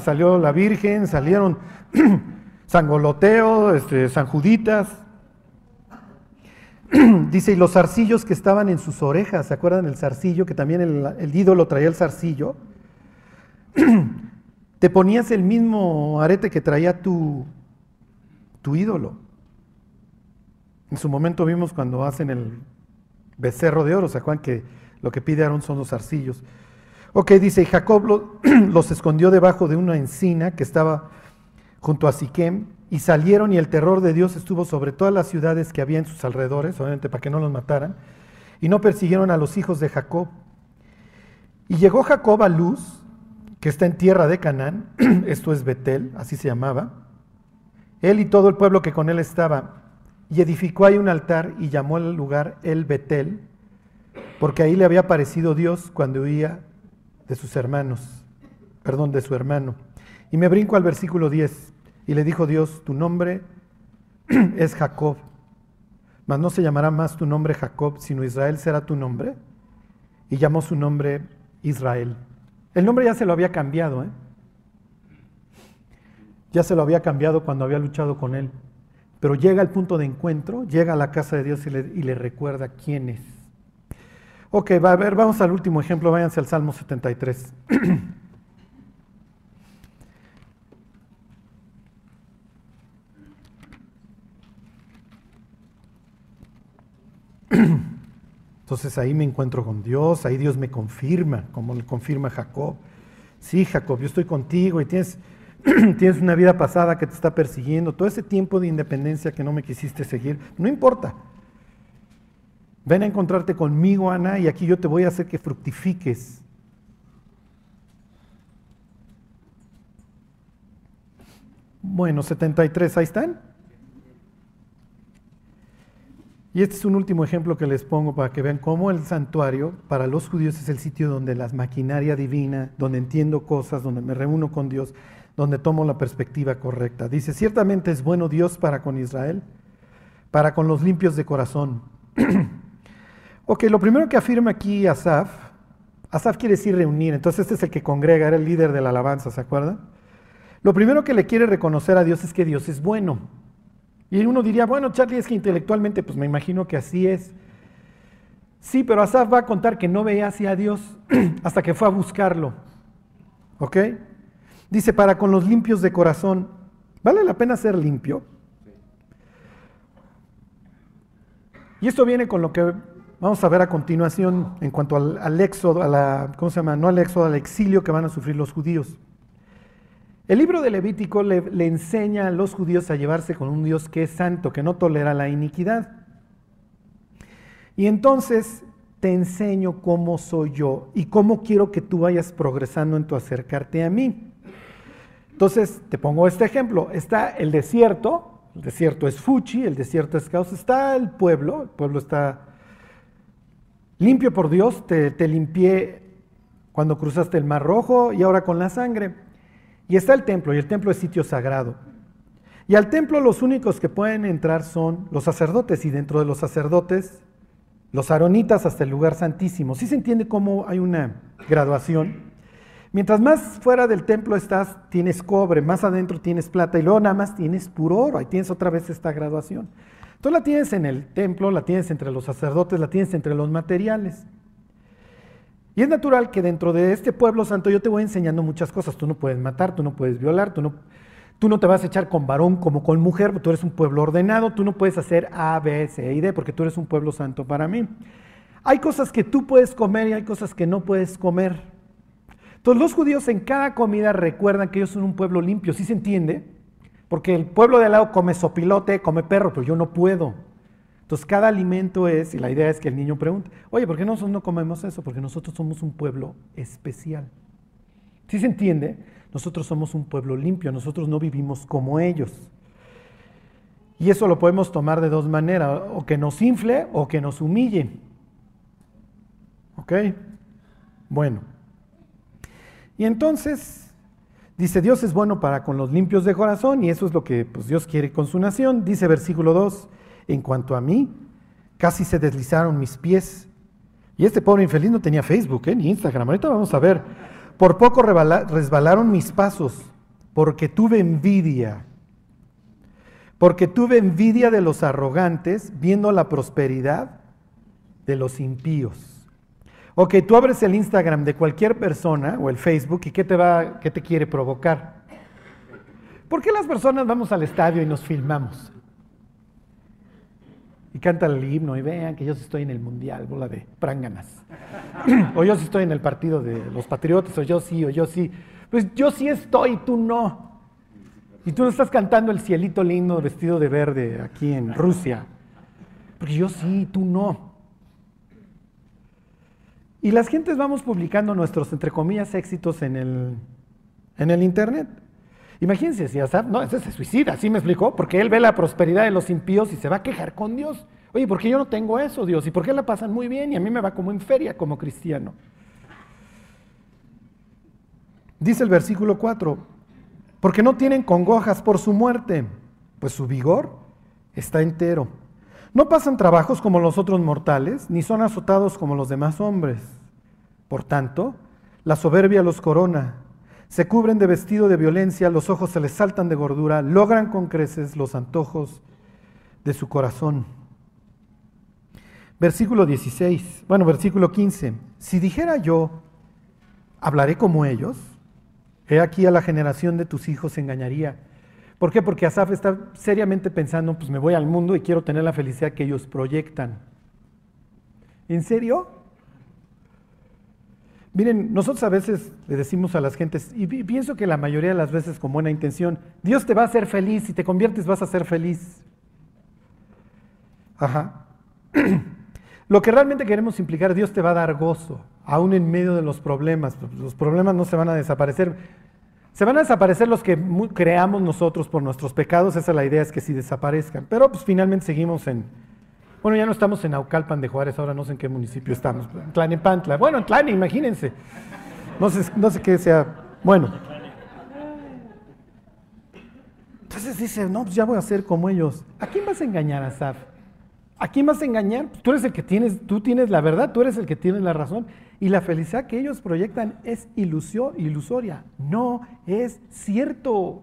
salió la Virgen, salieron San Goloteo, este, San Juditas. dice, y los zarcillos que estaban en sus orejas, ¿se acuerdan el zarcillo? Que también el, el ídolo traía el zarcillo. Te ponías el mismo arete que traía tu, tu ídolo. En su momento vimos cuando hacen el becerro de oro, ¿se acuerdan que lo que pide Aarón son los arcillos? Ok, dice, y Jacob los escondió debajo de una encina que estaba junto a Siquem, y salieron y el terror de Dios estuvo sobre todas las ciudades que había en sus alrededores, obviamente para que no los mataran, y no persiguieron a los hijos de Jacob. Y llegó Jacob a Luz, que está en tierra de Canaán, esto es Betel, así se llamaba, él y todo el pueblo que con él estaba, y edificó ahí un altar y llamó el lugar El Betel, porque ahí le había aparecido Dios cuando huía de sus hermanos, perdón, de su hermano. Y me brinco al versículo 10, y le dijo Dios, tu nombre es Jacob, mas no se llamará más tu nombre Jacob, sino Israel será tu nombre. Y llamó su nombre Israel. El nombre ya se lo había cambiado, ¿eh? Ya se lo había cambiado cuando había luchado con él. Pero llega al punto de encuentro, llega a la casa de Dios y le, recuerda quién es. Ok, va a ver, vamos al último ejemplo, váyanse al Salmo 73. Entonces ahí me encuentro con Dios, ahí Dios me confirma, como le confirma Jacob. Sí, Jacob, yo estoy contigo y tienes tienes una vida pasada que te está persiguiendo, todo ese tiempo de independencia que no me quisiste seguir, no importa. Ven a encontrarte conmigo, Ana, y aquí yo te voy a hacer que fructifiques. Bueno, 73, ahí están. Y este es un último ejemplo que les pongo para que vean cómo el santuario para los judíos es el sitio donde la maquinaria divina, donde entiendo cosas, donde me reúno con Dios, donde tomo la perspectiva correcta. Dice, ciertamente es bueno Dios para con Israel, para con los limpios de corazón. ok, lo primero que afirma aquí Asaf, Asaf quiere decir reunir, entonces este es el que congrega, era el líder de la alabanza, ¿se acuerdan? Lo primero que le quiere reconocer a Dios es que Dios es bueno. Y uno diría, bueno, Charlie, es que intelectualmente, pues me imagino que así es. Sí, pero Asaf va a contar que no veía hacia Dios hasta que fue a buscarlo. ¿Ok? Dice, para con los limpios de corazón, ¿vale la pena ser limpio? Y esto viene con lo que vamos a ver a continuación en cuanto al, éxodo, a la, ¿cómo se llama? No al éxodo, al exilio que van a sufrir los judíos. El libro de Levítico le, le, enseña a los judíos a llevarse con un Dios que es santo, que no tolera la iniquidad. Y entonces te enseño cómo soy yo y cómo quiero que tú vayas progresando en tu acercarte a mí. Entonces, te pongo este ejemplo. Está el desierto, el desierto es Fuchi, el desierto es caos. Está el pueblo, el pueblo está limpio por Dios, te, te limpié cuando cruzaste el Mar Rojo y ahora con la sangre. Y está el templo, y el templo es sitio sagrado. Y al templo los únicos que pueden entrar son los sacerdotes, y dentro de los sacerdotes, los aronitas hasta el lugar santísimo. ¿Sí se entiende cómo hay una graduación? Mientras más fuera del templo estás, tienes cobre, más adentro tienes plata y luego nada más tienes puro oro. Ahí tienes otra vez esta graduación. Tú la tienes en el templo, la tienes entre los sacerdotes, la tienes entre los materiales. Y es natural que dentro de este pueblo santo yo te voy enseñando muchas cosas. Tú no puedes matar, tú no puedes violar, tú no, tú no te vas a echar con varón como con mujer, tú eres un pueblo ordenado, tú no puedes hacer A, B, C y D porque tú eres un pueblo santo para mí. Hay cosas que tú puedes comer y hay cosas que no puedes comer. Entonces los judíos en cada comida recuerdan que ellos son un pueblo limpio, ¿sí se entiende? Porque el pueblo de al lado come sopilote, come perro, pero yo no puedo. Entonces cada alimento es, y la idea es que el niño pregunte, oye, ¿por qué nosotros no comemos eso? Porque nosotros somos un pueblo especial. ¿Sí se entiende? Nosotros somos un pueblo limpio, nosotros no vivimos como ellos. Y eso lo podemos tomar de dos maneras, o que nos infle o que nos humille. ¿Ok? Bueno. Y entonces dice, Dios es bueno para con los limpios de corazón y eso es lo que pues, Dios quiere con su nación. Dice versículo 2, en cuanto a mí, casi se deslizaron mis pies. Y este pobre infeliz no tenía Facebook ¿eh? ni Instagram. Ahorita vamos a ver. Por poco resbalaron mis pasos porque tuve envidia. Porque tuve envidia de los arrogantes viendo la prosperidad de los impíos. Ok, tú abres el Instagram de cualquier persona o el Facebook y ¿qué te, va, qué te quiere provocar? ¿Por qué las personas vamos al estadio y nos filmamos? Y canta el himno y vean que yo estoy en el mundial, bola de pránganas. o yo sí estoy en el partido de los patriotas, o yo sí, o yo sí. Pues yo sí estoy, tú no. Y tú no estás cantando el cielito lindo vestido de verde aquí en Rusia. Porque yo sí, tú no. Y las gentes vamos publicando nuestros, entre comillas, éxitos en el, en el Internet. Imagínense, si Asaf, no, ese se suicida, así me explicó? Porque él ve la prosperidad de los impíos y se va a quejar con Dios. Oye, ¿por qué yo no tengo eso, Dios? ¿Y por qué la pasan muy bien y a mí me va como en feria como cristiano? Dice el versículo 4, porque no tienen congojas por su muerte, pues su vigor está entero. No pasan trabajos como los otros mortales, ni son azotados como los demás hombres. Por tanto, la soberbia los corona, se cubren de vestido de violencia, los ojos se les saltan de gordura, logran con creces los antojos de su corazón. Versículo 16, bueno, versículo 15. Si dijera yo, hablaré como ellos, he aquí a la generación de tus hijos engañaría ¿Por qué? Porque Asaf está seriamente pensando, pues me voy al mundo y quiero tener la felicidad que ellos proyectan. ¿En serio? Miren, nosotros a veces le decimos a las gentes, y pienso que la mayoría de las veces con buena intención, Dios te va a hacer feliz, si te conviertes vas a ser feliz. Ajá. Lo que realmente queremos implicar, Dios te va a dar gozo, aún en medio de los problemas. Los problemas no se van a desaparecer. Se van a desaparecer los que creamos nosotros por nuestros pecados, esa es la idea, es que sí desaparezcan. Pero pues finalmente seguimos en, Bueno, ya no estamos en Aucalpan de Juárez, ahora no sé en qué municipio estamos. Tlanepantla. Bueno, en Tlane, imagínense. No sé, no sé qué sea. Bueno. Entonces dice, no, pues ya voy a ser como ellos. ¿A quién vas a engañar, Asaf? ¿A quién vas engañar? Pues tú eres el que tienes, tú tienes la verdad, tú eres el que tienes la razón. Y la felicidad que ellos proyectan es ilusoria. No es cierto.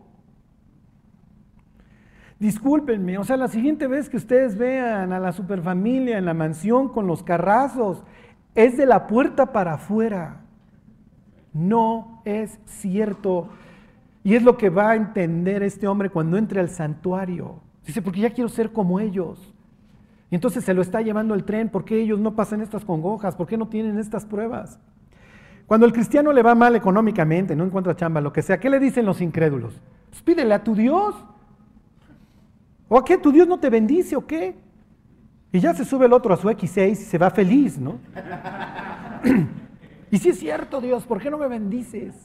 Discúlpenme, o sea, la siguiente vez que ustedes vean a la superfamilia en la mansión con los carrazos, es de la puerta para afuera. No es cierto. Y es lo que va a entender este hombre cuando entre al santuario. Dice, porque ya quiero ser como ellos. Y entonces se lo está llevando el tren. ¿Por qué ellos no pasan estas congojas? ¿Por qué no tienen estas pruebas? Cuando el cristiano le va mal económicamente, no encuentra chamba, lo que sea, ¿qué le dicen los incrédulos? Pues pídele a tu Dios. ¿O a qué? ¿Tu Dios no te bendice o qué? Y ya se sube el otro a su X6 y se va feliz, ¿no? y si es cierto, Dios, ¿por qué no me bendices?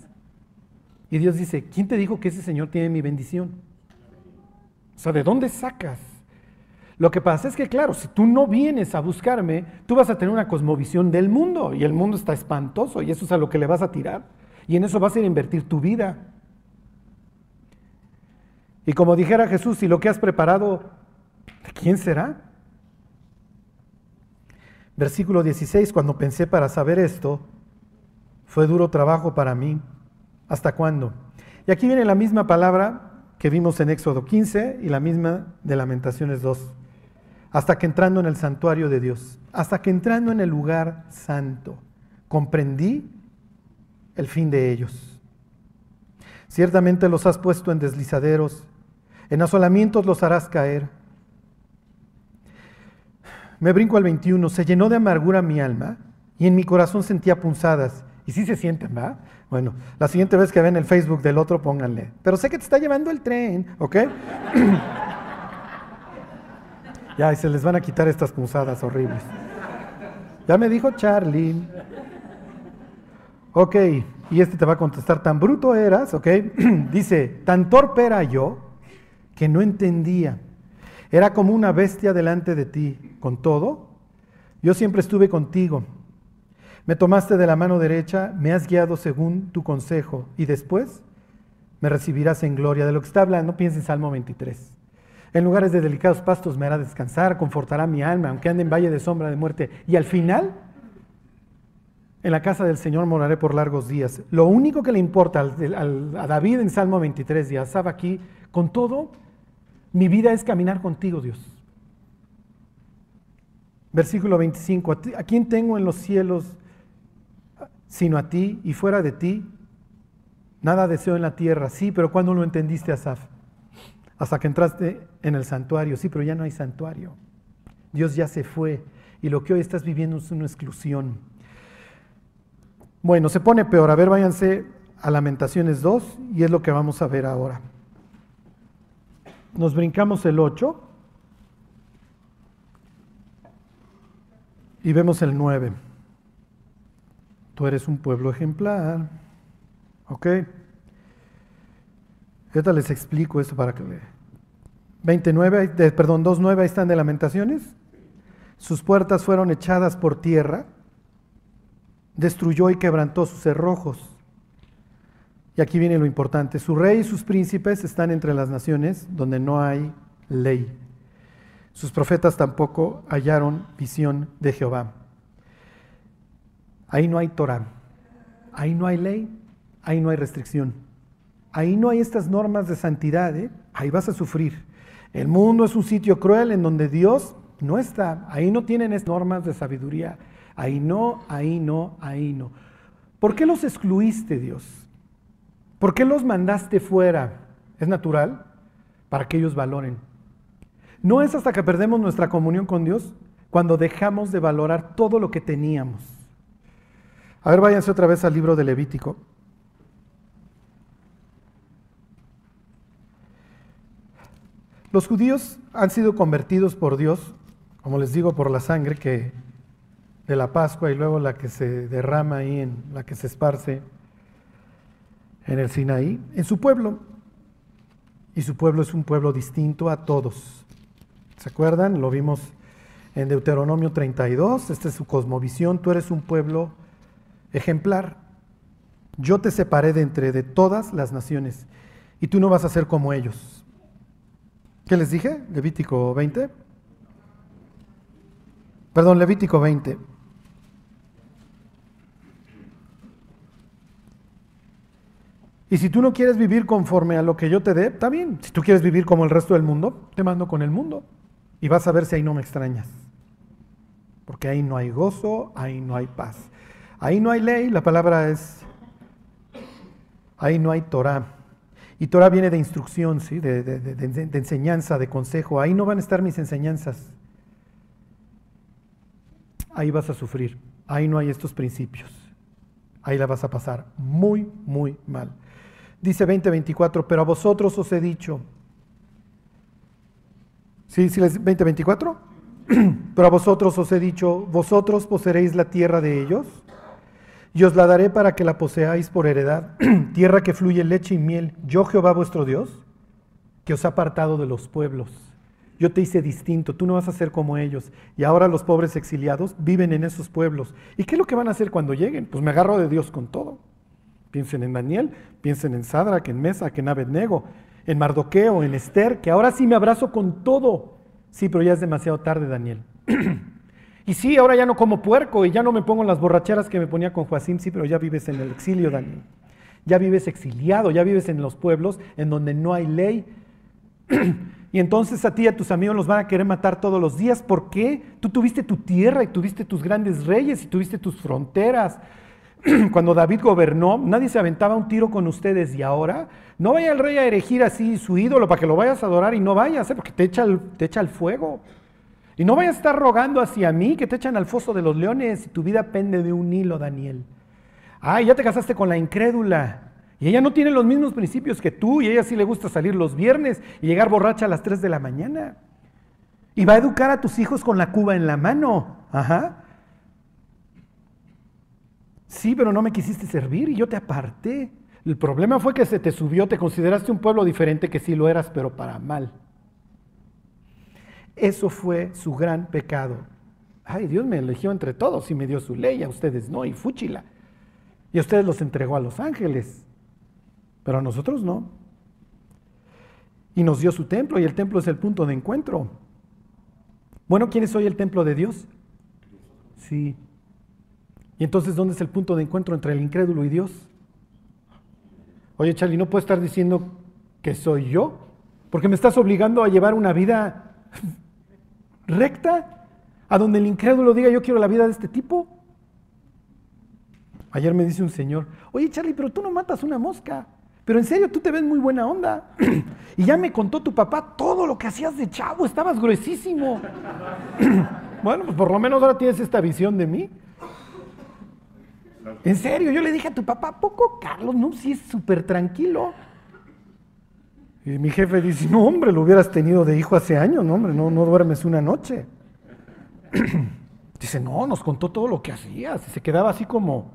Y Dios dice, ¿quién te dijo que ese Señor tiene mi bendición? O sea, ¿de dónde sacas? Lo que pasa es que, claro, si tú no vienes a buscarme, tú vas a tener una cosmovisión del mundo y el mundo está espantoso y eso es a lo que le vas a tirar. Y en eso vas a ir a invertir tu vida. Y como dijera Jesús, si lo que has preparado, ¿de quién será? Versículo 16, cuando pensé para saber esto, fue duro trabajo para mí. ¿Hasta cuándo? Y aquí viene la misma palabra que vimos en Éxodo 15 y la misma de Lamentaciones 2 hasta que entrando en el santuario de Dios, hasta que entrando en el lugar santo, comprendí el fin de ellos. Ciertamente los has puesto en deslizaderos, en asolamientos los harás caer. Me brinco al 21, se llenó de amargura mi alma y en mi corazón sentía punzadas. Y sí se sienten, ¿va? Bueno, la siguiente vez que ven el Facebook del otro, pónganle. Pero sé que te está llevando el tren, ¿ok? Ya, y se les van a quitar estas punzadas horribles. Ya me dijo Charlie. Ok, y este te va a contestar, tan bruto eras, ok. Dice, tan torpe era yo que no entendía. Era como una bestia delante de ti. Con todo, yo siempre estuve contigo. Me tomaste de la mano derecha, me has guiado según tu consejo, y después me recibirás en gloria. De lo que está hablando, piensa en Salmo 23. En lugares de delicados pastos me hará descansar, confortará mi alma, aunque ande en valle de sombra de muerte. Y al final, en la casa del Señor moraré por largos días. Lo único que le importa a David en Salmo 23 y a aquí, con todo, mi vida es caminar contigo, Dios. Versículo 25, ¿a, quién tengo en los cielos sino a ti y fuera de ti? Nada deseo en la tierra, sí, pero ¿cuándo lo entendiste, Asaf? Hasta que entraste en el santuario. Sí, pero ya no hay santuario. Dios ya se fue y lo que hoy estás viviendo es una exclusión. Bueno, se pone peor. A ver, váyanse a Lamentaciones 2 y es lo que vamos a ver ahora. Nos brincamos el 8 y vemos el 9. Tú eres un pueblo ejemplar. ¿Ok? Ahorita les explico esto para que le... 29, perdón, 2.9, ahí están de lamentaciones. Sus puertas fueron echadas por tierra, destruyó y quebrantó sus cerrojos. Y aquí viene lo importante, su rey y sus príncipes están entre las naciones donde no hay ley. Sus profetas tampoco hallaron visión de Jehová. Ahí no hay Torah, ahí no hay ley, ahí no hay restricción. Ahí no hay estas normas de santidad, ¿eh? ahí vas a sufrir. El mundo es un sitio cruel en donde Dios no está. Ahí no tienen estas normas de sabiduría. Ahí no, ahí no, ahí no. ¿Por qué los excluiste, Dios? ¿Por qué los mandaste fuera? Es natural para que ellos valoren. No es hasta que perdemos nuestra comunión con Dios cuando dejamos de valorar todo lo que teníamos. A ver, váyanse otra vez al libro de Levítico. Los judíos han sido convertidos por Dios, como les digo, por la sangre que de la Pascua y luego la que se derrama ahí, en la que se esparce en el Sinaí, en su pueblo. Y su pueblo es un pueblo distinto a todos. ¿Se acuerdan? Lo vimos en Deuteronomio 32, esta es su cosmovisión, tú eres un pueblo ejemplar. Yo te separé de entre de todas las naciones y tú no vas a ser como ellos. ¿Qué les dije? Levítico 20. Perdón, Levítico 20. Y si tú no quieres vivir conforme a lo que yo te dé, está bien. Si tú quieres vivir como el resto del mundo, te mando con el mundo. Y vas a ver si ahí no me extrañas. Porque ahí no hay gozo, ahí no hay paz. Ahí no hay ley, la palabra es, ahí no hay Torah. Y Torah viene de instrucción, ¿sí? de, enseñanza, de consejo. Ahí no van a estar mis enseñanzas. Ahí vas a sufrir. Ahí no hay estos principios. Ahí la vas a pasar muy, muy mal. Dice 2024, pero a vosotros os he dicho. ¿Sí? ¿Sí 2024? pero a vosotros os he dicho, vosotros poseeréis la tierra de ellos y os la daré para que la poseáis por heredad, tierra que fluye leche y miel. Yo Jehová vuestro Dios, que os ha apartado de los pueblos. Yo te hice distinto, tú no vas a ser como ellos. Y ahora los pobres exiliados viven en esos pueblos. ¿Y qué es lo que van a hacer cuando lleguen? Pues me agarro de Dios con todo. Piensen en Daniel, piensen en Sadrach, en Mesac, en Abednego, en Mardoqueo, en Esther, que ahora sí me abrazo con todo. Sí, pero ya es demasiado tarde, Daniel. y sí, ahora ya no como puerco y ya no me pongo las borracheras que me ponía con Joacim, sí, pero ya vives en el exilio, Daniel. Ya vives exiliado, ya vives en los pueblos en donde no hay ley. y entonces a ti y a tus amigos los van a querer matar todos los días. ¿Por qué? Tú tuviste tu tierra y tuviste tus grandes reyes y tuviste tus fronteras. cuando David gobernó, nadie se aventaba un tiro con ustedes y ahora no vaya el rey a erigir así su ídolo para que lo vayas a adorar y no vayas, ¿eh? porque te echa, el, te echa el fuego. Y no vayas a estar rogando hacia mí que te echan al foso de los leones y tu vida pende de un hilo, Daniel. Ay, ya te casaste con la incrédula. Y ella no tiene los mismos principios que tú y ella sí le gusta salir los viernes y llegar borracha a las 3 de la mañana. Y va a educar a tus hijos con la cuba en la mano. Ajá. Sí, pero no me quisiste servir y yo te aparté. El problema fue que se te subió, te consideraste un pueblo diferente que sí lo eras, pero para mal. Eso fue su gran pecado. Ay, Dios me eligió entre todos y me dio su ley, a ustedes no, y fúchila. Y a ustedes los entregó a los ángeles, pero a nosotros no. Y nos dio su templo, y el templo es el punto de encuentro. Bueno, ¿quién es hoy el templo de Dios? Sí, y entonces, ¿dónde es el punto de encuentro entre el incrédulo y Dios? Oye, Charlie, no puedo estar diciendo que soy yo, porque me estás obligando a llevar una vida recta, a donde el incrédulo diga, yo quiero la vida de este tipo. Ayer me dice un señor, oye, Charlie, pero tú no matas una mosca. Pero en serio, tú te ves muy buena onda. y ya me contó tu papá todo lo que hacías de chavo, estabas gruesísimo. bueno, pues por lo menos ahora tienes esta visión de mí. En serio, yo le dije a tu papá, poco Carlos, no, sí es súper tranquilo. Y mi jefe dice, no, hombre, lo hubieras tenido de hijo hace años, no, hombre, no, no duermes una noche. dice, no, nos contó todo lo que hacías. Y se quedaba así como,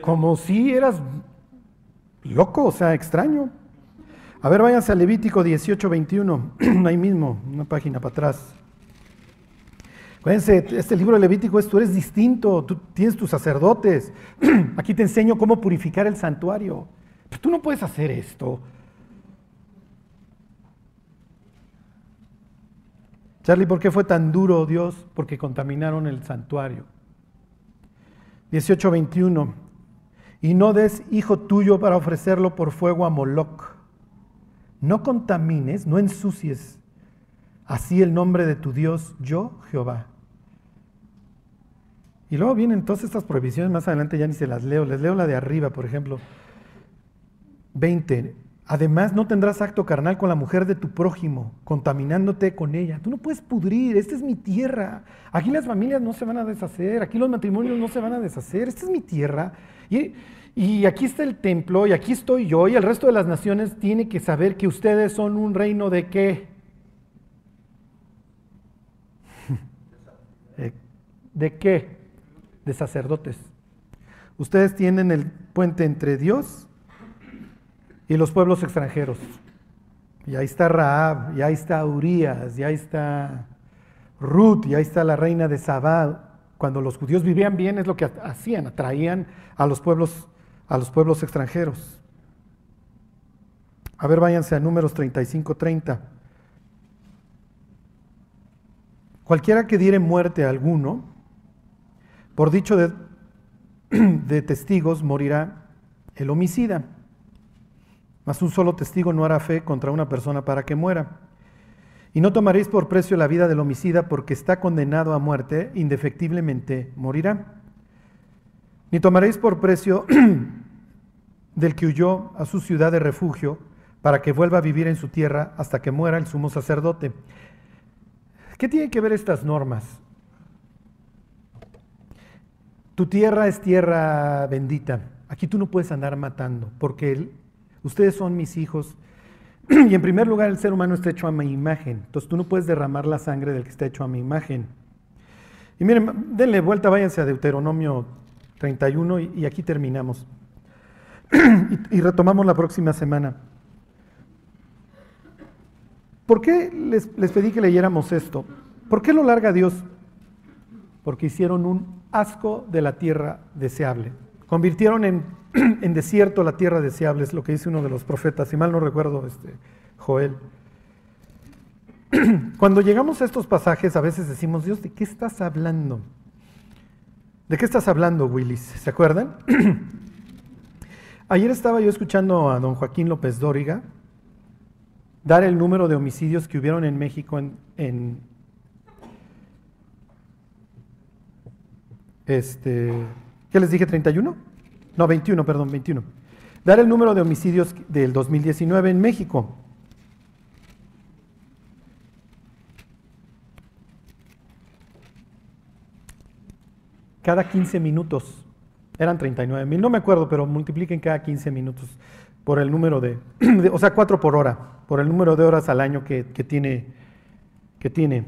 como si eras loco, o sea, extraño. A ver, váyanse a Levítico 18, 21, ahí mismo, una página para atrás. Acuérdense, este libro de Levítico es, tú eres distinto, tú tienes tus sacerdotes. Aquí te enseño cómo purificar el santuario. Pero tú no puedes hacer esto. Charlie, ¿por qué fue tan duro Dios? Porque contaminaron el santuario. 18:21. Y no des hijo tuyo para ofrecerlo por fuego a Moloch. No contamines, no ensucies así el nombre de tu Dios, yo Jehová. Y luego vienen todas estas prohibiciones, más adelante ya ni se las leo, les leo la de arriba, por ejemplo. 20. Además, no tendrás acto carnal con la mujer de tu prójimo, contaminándote con ella. Tú no puedes pudrir, esta es mi tierra. Aquí las familias no se van a deshacer, aquí los matrimonios no se van a deshacer, esta es mi tierra. Y, aquí está el templo, y aquí estoy yo, y el resto de las naciones tiene que saber que ustedes son un reino de qué? ¿De qué? de sacerdotes. Ustedes tienen el puente entre Dios y los pueblos extranjeros. Y ahí está Raab, y ahí está Urias, y ahí está Ruth, y ahí está la reina de Sabá. Cuando los judíos vivían bien es lo que hacían, atraían a los pueblos, a los pueblos extranjeros. A ver, váyanse a números 35-30. Cualquiera que diere muerte a alguno, por dicho de, de testigos, morirá el homicida. Mas un solo testigo no hará fe contra una persona para que muera. Y no tomaréis por precio la vida del homicida porque está condenado a muerte, indefectiblemente morirá. Ni tomaréis por precio del que huyó a su ciudad de refugio para que vuelva a vivir en su tierra hasta que muera el sumo sacerdote. ¿Qué tienen que ver estas normas? Tu tierra es tierra bendita. Aquí tú no puedes andar matando porque ustedes son mis hijos y en primer lugar, el ser humano está hecho a mi imagen. Entonces tú no puedes derramar la sangre del que está hecho a mi imagen. Y miren, denle vuelta, váyanse a Deuteronomio 31 y, aquí terminamos. y, retomamos la próxima semana. ¿Por qué les, les pedí que leyéramos esto? ¿Por qué lo larga Dios? Porque hicieron un asco de la tierra deseable. Convirtieron en en desierto la tierra deseable, es lo que dice uno de los profetas, si mal no recuerdo, este, Joel. Cuando llegamos a estos pasajes, a veces decimos, Dios, ¿de qué estás hablando? ¿De qué estás hablando, Willis? ¿Se acuerdan? Ayer estaba yo escuchando a don Joaquín López Dóriga dar el número de homicidios que hubieron en México en, en este, ¿qué les dije? ¿31? no, 21, perdón, 21. Dar el número de homicidios del 2019 en México. Cada 15 minutos. Eran 39 mil, no me acuerdo, pero multipliquen cada 15 minutos por el número de, o sea, 4 por hora, por el número de horas al año que, tiene. Que tiene.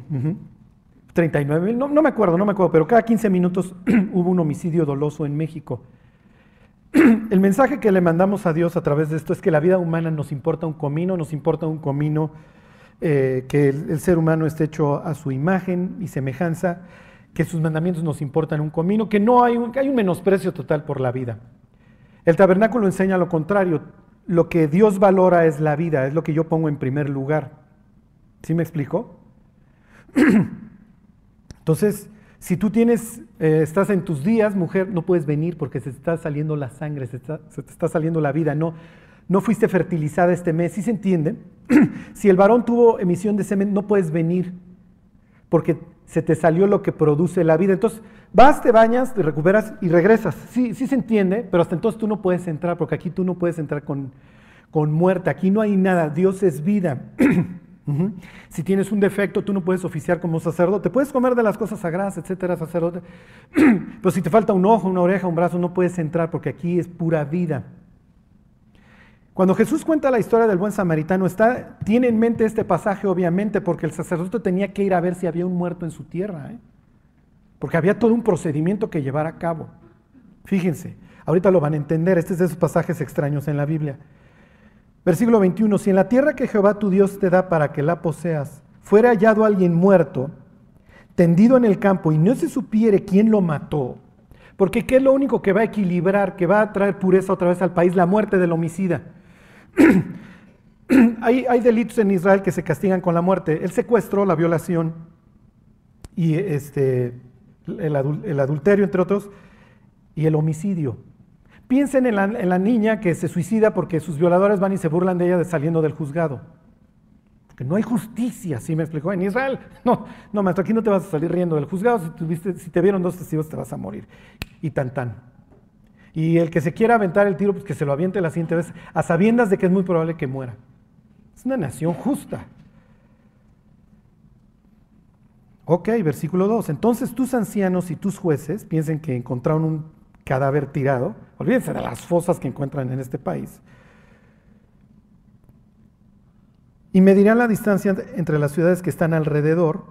39 mil, no, no me acuerdo, no me acuerdo, pero cada 15 minutos hubo un homicidio doloso en México. El mensaje que le mandamos a Dios a través de esto es que la vida humana nos importa un comino, nos importa un comino, eh, que el, ser humano esté hecho a su imagen y semejanza, que sus mandamientos nos importan un comino, que no hay un, que hay un menosprecio total por la vida. El tabernáculo enseña lo contrario. Lo que Dios valora es la vida, es lo que yo pongo en primer lugar. ¿Sí me explico? Entonces, si tú tienes, eh, estás en tus días, mujer, no puedes venir porque se te está saliendo la sangre, se, te está saliendo la vida. No, no fuiste fertilizada este mes. ¿Sí se entiende? si el varón tuvo emisión de semen, no puedes venir porque se te salió lo que produce la vida. Entonces, vas, te bañas, te recuperas y regresas. Sí, sí se entiende, pero hasta entonces tú no puedes entrar porque aquí tú no puedes entrar con, con muerte. Aquí no hay nada. Dios es vida. Si tienes un defecto, tú no puedes oficiar como sacerdote. Puedes comer de las cosas sagradas, etcétera, sacerdote. Pero si te falta un ojo, una oreja, un brazo, no puedes entrar porque aquí es pura vida. Cuando Jesús cuenta la historia del buen samaritano, está, tiene en mente este pasaje, obviamente, porque el sacerdote tenía que ir a ver si había un muerto en su tierra. ¿eh? Porque había todo un procedimiento que llevar a cabo. Fíjense, ahorita lo van a entender. Este es de esos pasajes extraños en la Biblia. Versículo 21, si en la tierra que Jehová tu Dios te da para que la poseas, fuera hallado alguien muerto, tendido en el campo, y no se supiere quién lo mató, porque ¿qué es lo único que va a equilibrar, que va a traer pureza otra vez al país? La muerte del homicida. hay, delitos en Israel que se castigan con la muerte. El secuestro, la violación y este, el adulterio, entre otros, y el homicidio. Piensen en la, niña que se suicida porque sus violadores van y se burlan de ella de saliendo del juzgado. Porque no hay justicia, ¿sí me explicó? En Israel, no, no, maestro, aquí no te vas a salir riendo del juzgado. Si, tuviste, si te vieron dos testigos, te vas a morir. Y tan tan. Y el que se quiera aventar el tiro, pues que se lo aviente la siguiente vez, a sabiendas de que es muy probable que muera. Es una nación justa. Ok, versículo 2. Entonces tus ancianos y tus jueces piensen que encontraron un cadáver tirado. Olvídense de las fosas que encuentran en este país. Y medirán la distancia entre las ciudades que están alrededor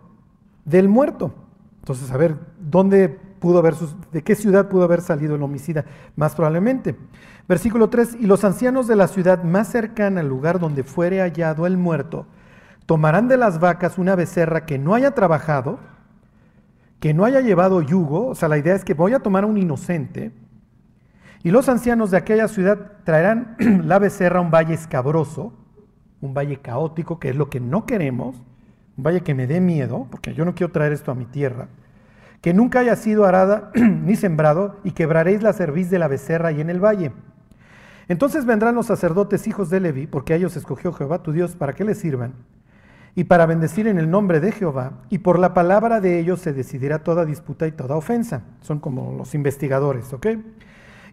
del muerto. Entonces, a ver, ¿dónde pudo haber, de qué ciudad pudo haber salido el homicida? Más probablemente. Versículo 3, y los ancianos de la ciudad más cercana al lugar donde fuere hallado el muerto, tomarán de las vacas una becerra que no haya trabajado, que no haya llevado yugo, o sea, la idea es que voy a tomar a un inocente, y los ancianos de aquella ciudad traerán la becerra a un valle escabroso, un valle caótico, que es lo que no queremos, un valle que me dé miedo, porque yo no quiero traer esto a mi tierra, que nunca haya sido arada ni sembrado, y quebraréis la cerviz de la becerra y en el valle. Entonces vendrán los sacerdotes hijos de Levi, porque a ellos escogió Jehová tu Dios para que le sirvan, y para bendecir en el nombre de Jehová, y por la palabra de ellos se decidirá toda disputa y toda ofensa. Son como los investigadores, ¿ok?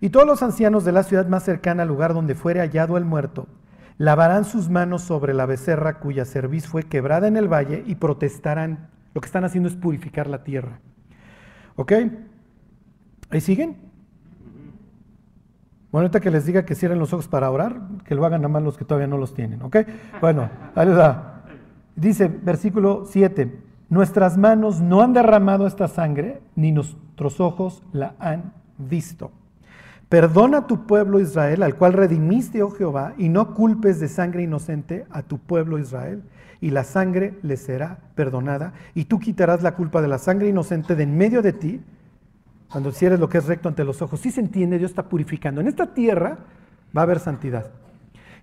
Y todos los ancianos de la ciudad más cercana al lugar donde fuere hallado el muerto, lavarán sus manos sobre la becerra cuya cerviz fue quebrada en el valle y protestarán. Lo que están haciendo es purificar la tierra. ¿Ok? ¿Ahí siguen? Bueno, ahorita que les diga que cierren los ojos para orar, que lo hagan nada más los que todavía no los tienen. ¿Ok? Bueno, ahí Dice, versículo 7, nuestras manos no han derramado esta sangre, ni nuestros ojos la han visto. Perdona a tu pueblo Israel, al cual redimiste, oh Jehová, y no culpes de sangre inocente a tu pueblo Israel, y la sangre le será perdonada, y tú quitarás la culpa de la sangre inocente de en medio de ti, cuando hicieres lo que es recto ante los ojos. Si se entiende, Dios está purificando. En esta tierra va a haber santidad.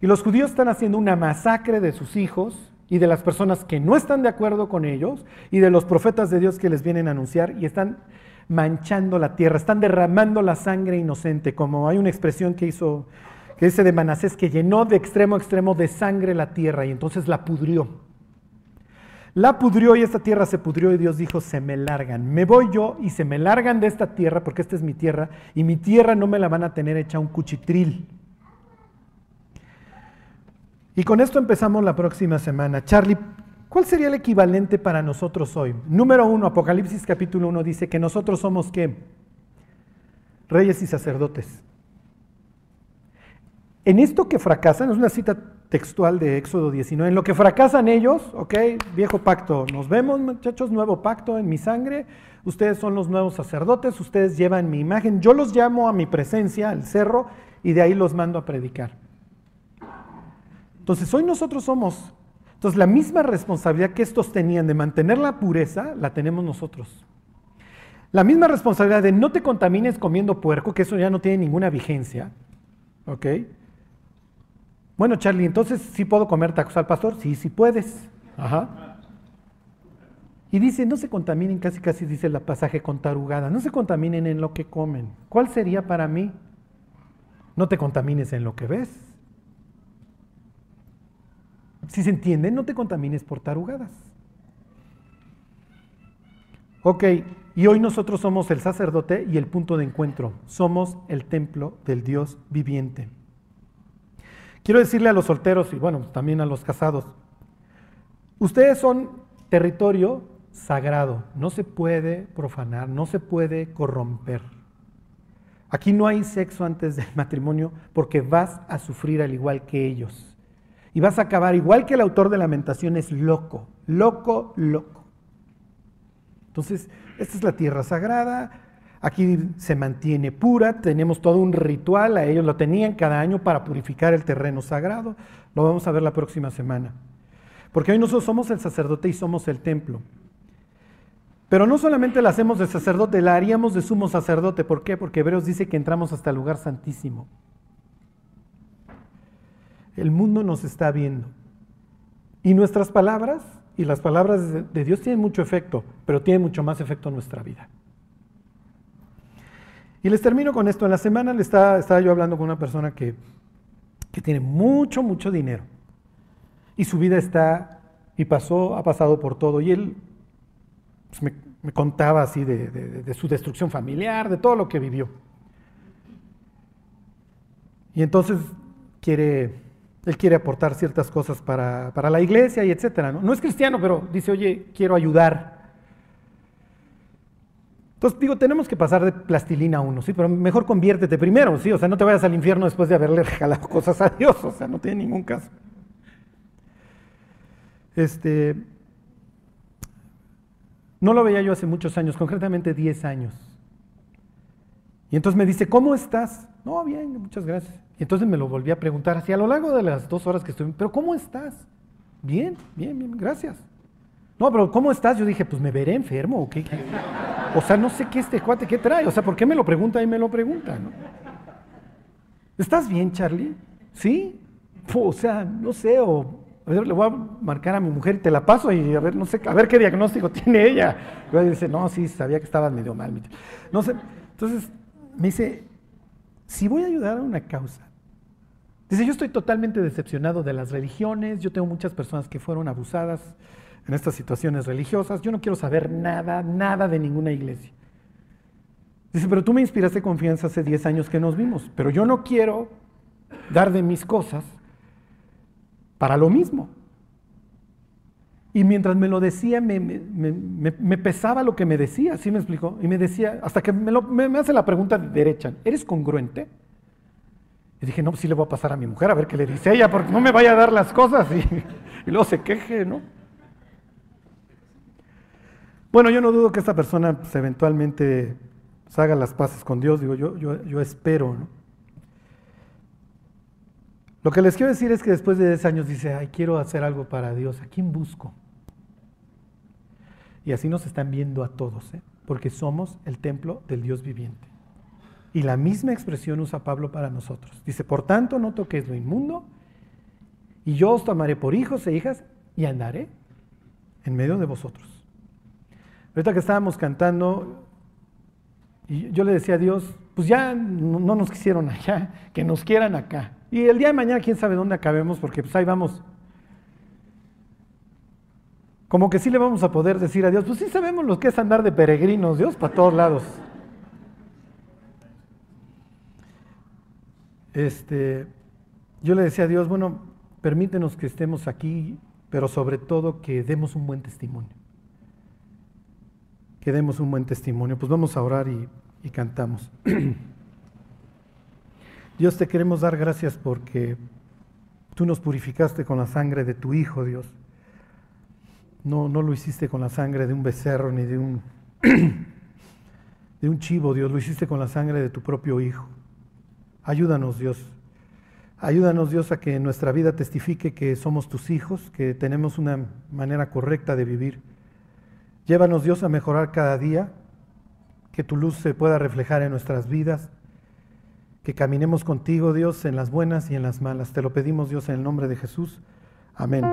Y los judíos están haciendo una masacre de sus hijos y de las personas que no están de acuerdo con ellos y de los profetas de Dios que les vienen a anunciar y están manchando la tierra, están derramando la sangre inocente, como hay una expresión que hizo, que dice de Manasés, que llenó de extremo a extremo de sangre la tierra y entonces la pudrió. La pudrió y esta tierra se pudrió y Dios dijo, se me largan, me voy yo y se me largan de esta tierra porque esta es mi tierra y mi tierra no me la van a tener hecha un cuchitril. Y con esto empezamos la próxima semana. Charlie, ¿Cuál sería el equivalente para nosotros hoy? Número uno, Apocalipsis capítulo 1 dice que nosotros somos qué? Reyes y sacerdotes. En esto que fracasan, es una cita textual de Éxodo 19, en lo que fracasan ellos, ok, viejo pacto, nos vemos muchachos, nuevo pacto en mi sangre, ustedes son los nuevos sacerdotes, ustedes llevan mi imagen, yo los llamo a mi presencia, al cerro, y de ahí los mando a predicar. Entonces hoy nosotros somos entonces, la misma responsabilidad que estos tenían de mantener la pureza, la tenemos nosotros. La misma responsabilidad de no te contamines comiendo puerco, que eso ya no tiene ninguna vigencia. ¿Ok? Bueno, Charlie, entonces sí puedo comer tacos al pastor. Sí, sí puedes. Ajá. Y dice, no se contaminen, casi casi dice el pasaje con tarugada, no se contaminen en lo que comen. ¿Cuál sería para mí? No te contamines en lo que ves. Si se entiende, no te contamines por tarugadas. Ok, y hoy nosotros somos el sacerdote y el punto de encuentro. Somos el templo del Dios viviente. Quiero decirle a los solteros y bueno, también a los casados, ustedes son territorio sagrado, no se puede profanar, no se puede corromper. Aquí no hay sexo antes del matrimonio porque vas a sufrir al igual que ellos y vas a acabar igual que el autor de Lamentaciones, loco, loco, loco. Entonces, esta es la tierra sagrada, aquí se mantiene pura, tenemos todo un ritual, a ellos lo tenían cada año para purificar el terreno sagrado, lo vamos a ver la próxima semana. Porque hoy nosotros somos el sacerdote y somos el templo. Pero no solamente la hacemos de sacerdote, la haríamos de sumo sacerdote. ¿Por qué? Porque Hebreos dice que entramos hasta el lugar santísimo. El mundo nos está viendo. Y nuestras palabras y las palabras de Dios tienen mucho efecto, pero tienen mucho más efecto en nuestra vida. Y les termino con esto. En la semana le estaba, yo hablando con una persona que, que, tiene mucho, mucho dinero. Y su vida está, y pasó, ha pasado por todo. Y él pues, me, contaba así de, de su destrucción familiar, de todo lo que vivió. Y entonces quiere él quiere aportar ciertas cosas para, la iglesia y etcétera. ¿no? es cristiano, pero dice, oye, quiero ayudar. Entonces digo, tenemos que pasar de plastilina a uno, sí, pero mejor conviértete primero, sí, o sea, no te vayas al infierno después de haberle regalado cosas a Dios, o sea, no tiene ningún caso. Este, no lo veía yo hace muchos años, concretamente 10 años. Y entonces me dice, ¿cómo estás? No, bien, muchas gracias. Y entonces me lo volví a preguntar así a lo largo de las dos horas que estuve, pero ¿cómo estás? Bien, bien, bien, gracias. No, pero ¿cómo estás? Yo dije, pues me veré enfermo o qué. O sea, no sé qué este cuate, qué trae. O sea, ¿por qué me lo pregunta y me lo pregunta? ¿no? ¿Estás bien, Charlie? ¿Sí? O sea, no sé, o a ver, le voy a marcar a mi mujer y te la paso y a ver, no sé, a ver qué diagnóstico tiene ella. Y dice, no, sí, sabía que estabas medio mal. No sé. Entonces me dice, si voy a ayudar a una causa, dice, yo estoy totalmente decepcionado de las religiones, yo tengo muchas personas que fueron abusadas en estas situaciones religiosas, yo no quiero saber nada, nada de ninguna iglesia. Dice, pero tú me inspiraste confianza hace 10 años que nos vimos, pero yo no quiero dar de mis cosas para lo mismo. Y mientras me lo decía, me, pesaba lo que me decía, ¿sí me explicó? Y me decía, hasta que me, hace la pregunta derecha, ¿eres congruente? Y dije, no, pues sí le voy a pasar a mi mujer a ver qué le dice ella, porque no me vaya a dar las cosas y, luego se queje, ¿no? Bueno, yo no dudo que esta persona pues, eventualmente se haga las paces con Dios, digo, yo, yo espero, ¿no? Lo que les quiero decir es que después de 10 años dice, ay, quiero hacer algo para Dios, ¿a quién busco? Y así nos están viendo a todos, ¿eh? porque somos el templo del Dios viviente. Y la misma expresión usa Pablo para nosotros. Dice, por tanto, no toquéis lo inmundo, y yo os tomaré por hijos e hijas, y andaré en medio de vosotros. Ahorita que estábamos cantando, yo le decía a Dios, pues ya no nos quisieron allá, que nos quieran acá. Y el día de mañana, quién sabe dónde acabemos, porque pues ahí vamos. Como que sí le vamos a poder decir a Dios, pues sí sabemos lo que es andar de peregrinos, Dios, para todos lados. Este, yo le decía a Dios, bueno, permítenos que estemos aquí, pero sobre todo que demos un buen testimonio. Que demos un buen testimonio. Pues vamos a orar y, y cantamos. Dios te queremos dar gracias porque tú nos purificaste con la sangre de tu Hijo, Dios. No, no lo hiciste con la sangre de un becerro ni de un, de un chivo, Dios, lo hiciste con la sangre de tu propio Hijo. Ayúdanos, Dios. Ayúdanos, Dios, a que nuestra vida testifique que somos tus hijos, que tenemos una manera correcta de vivir. Llévanos, Dios, a mejorar cada día, que tu luz se pueda reflejar en nuestras vidas que caminemos contigo, Dios, en las buenas y en las malas. Te lo pedimos, Dios, en el nombre de Jesús. Amén.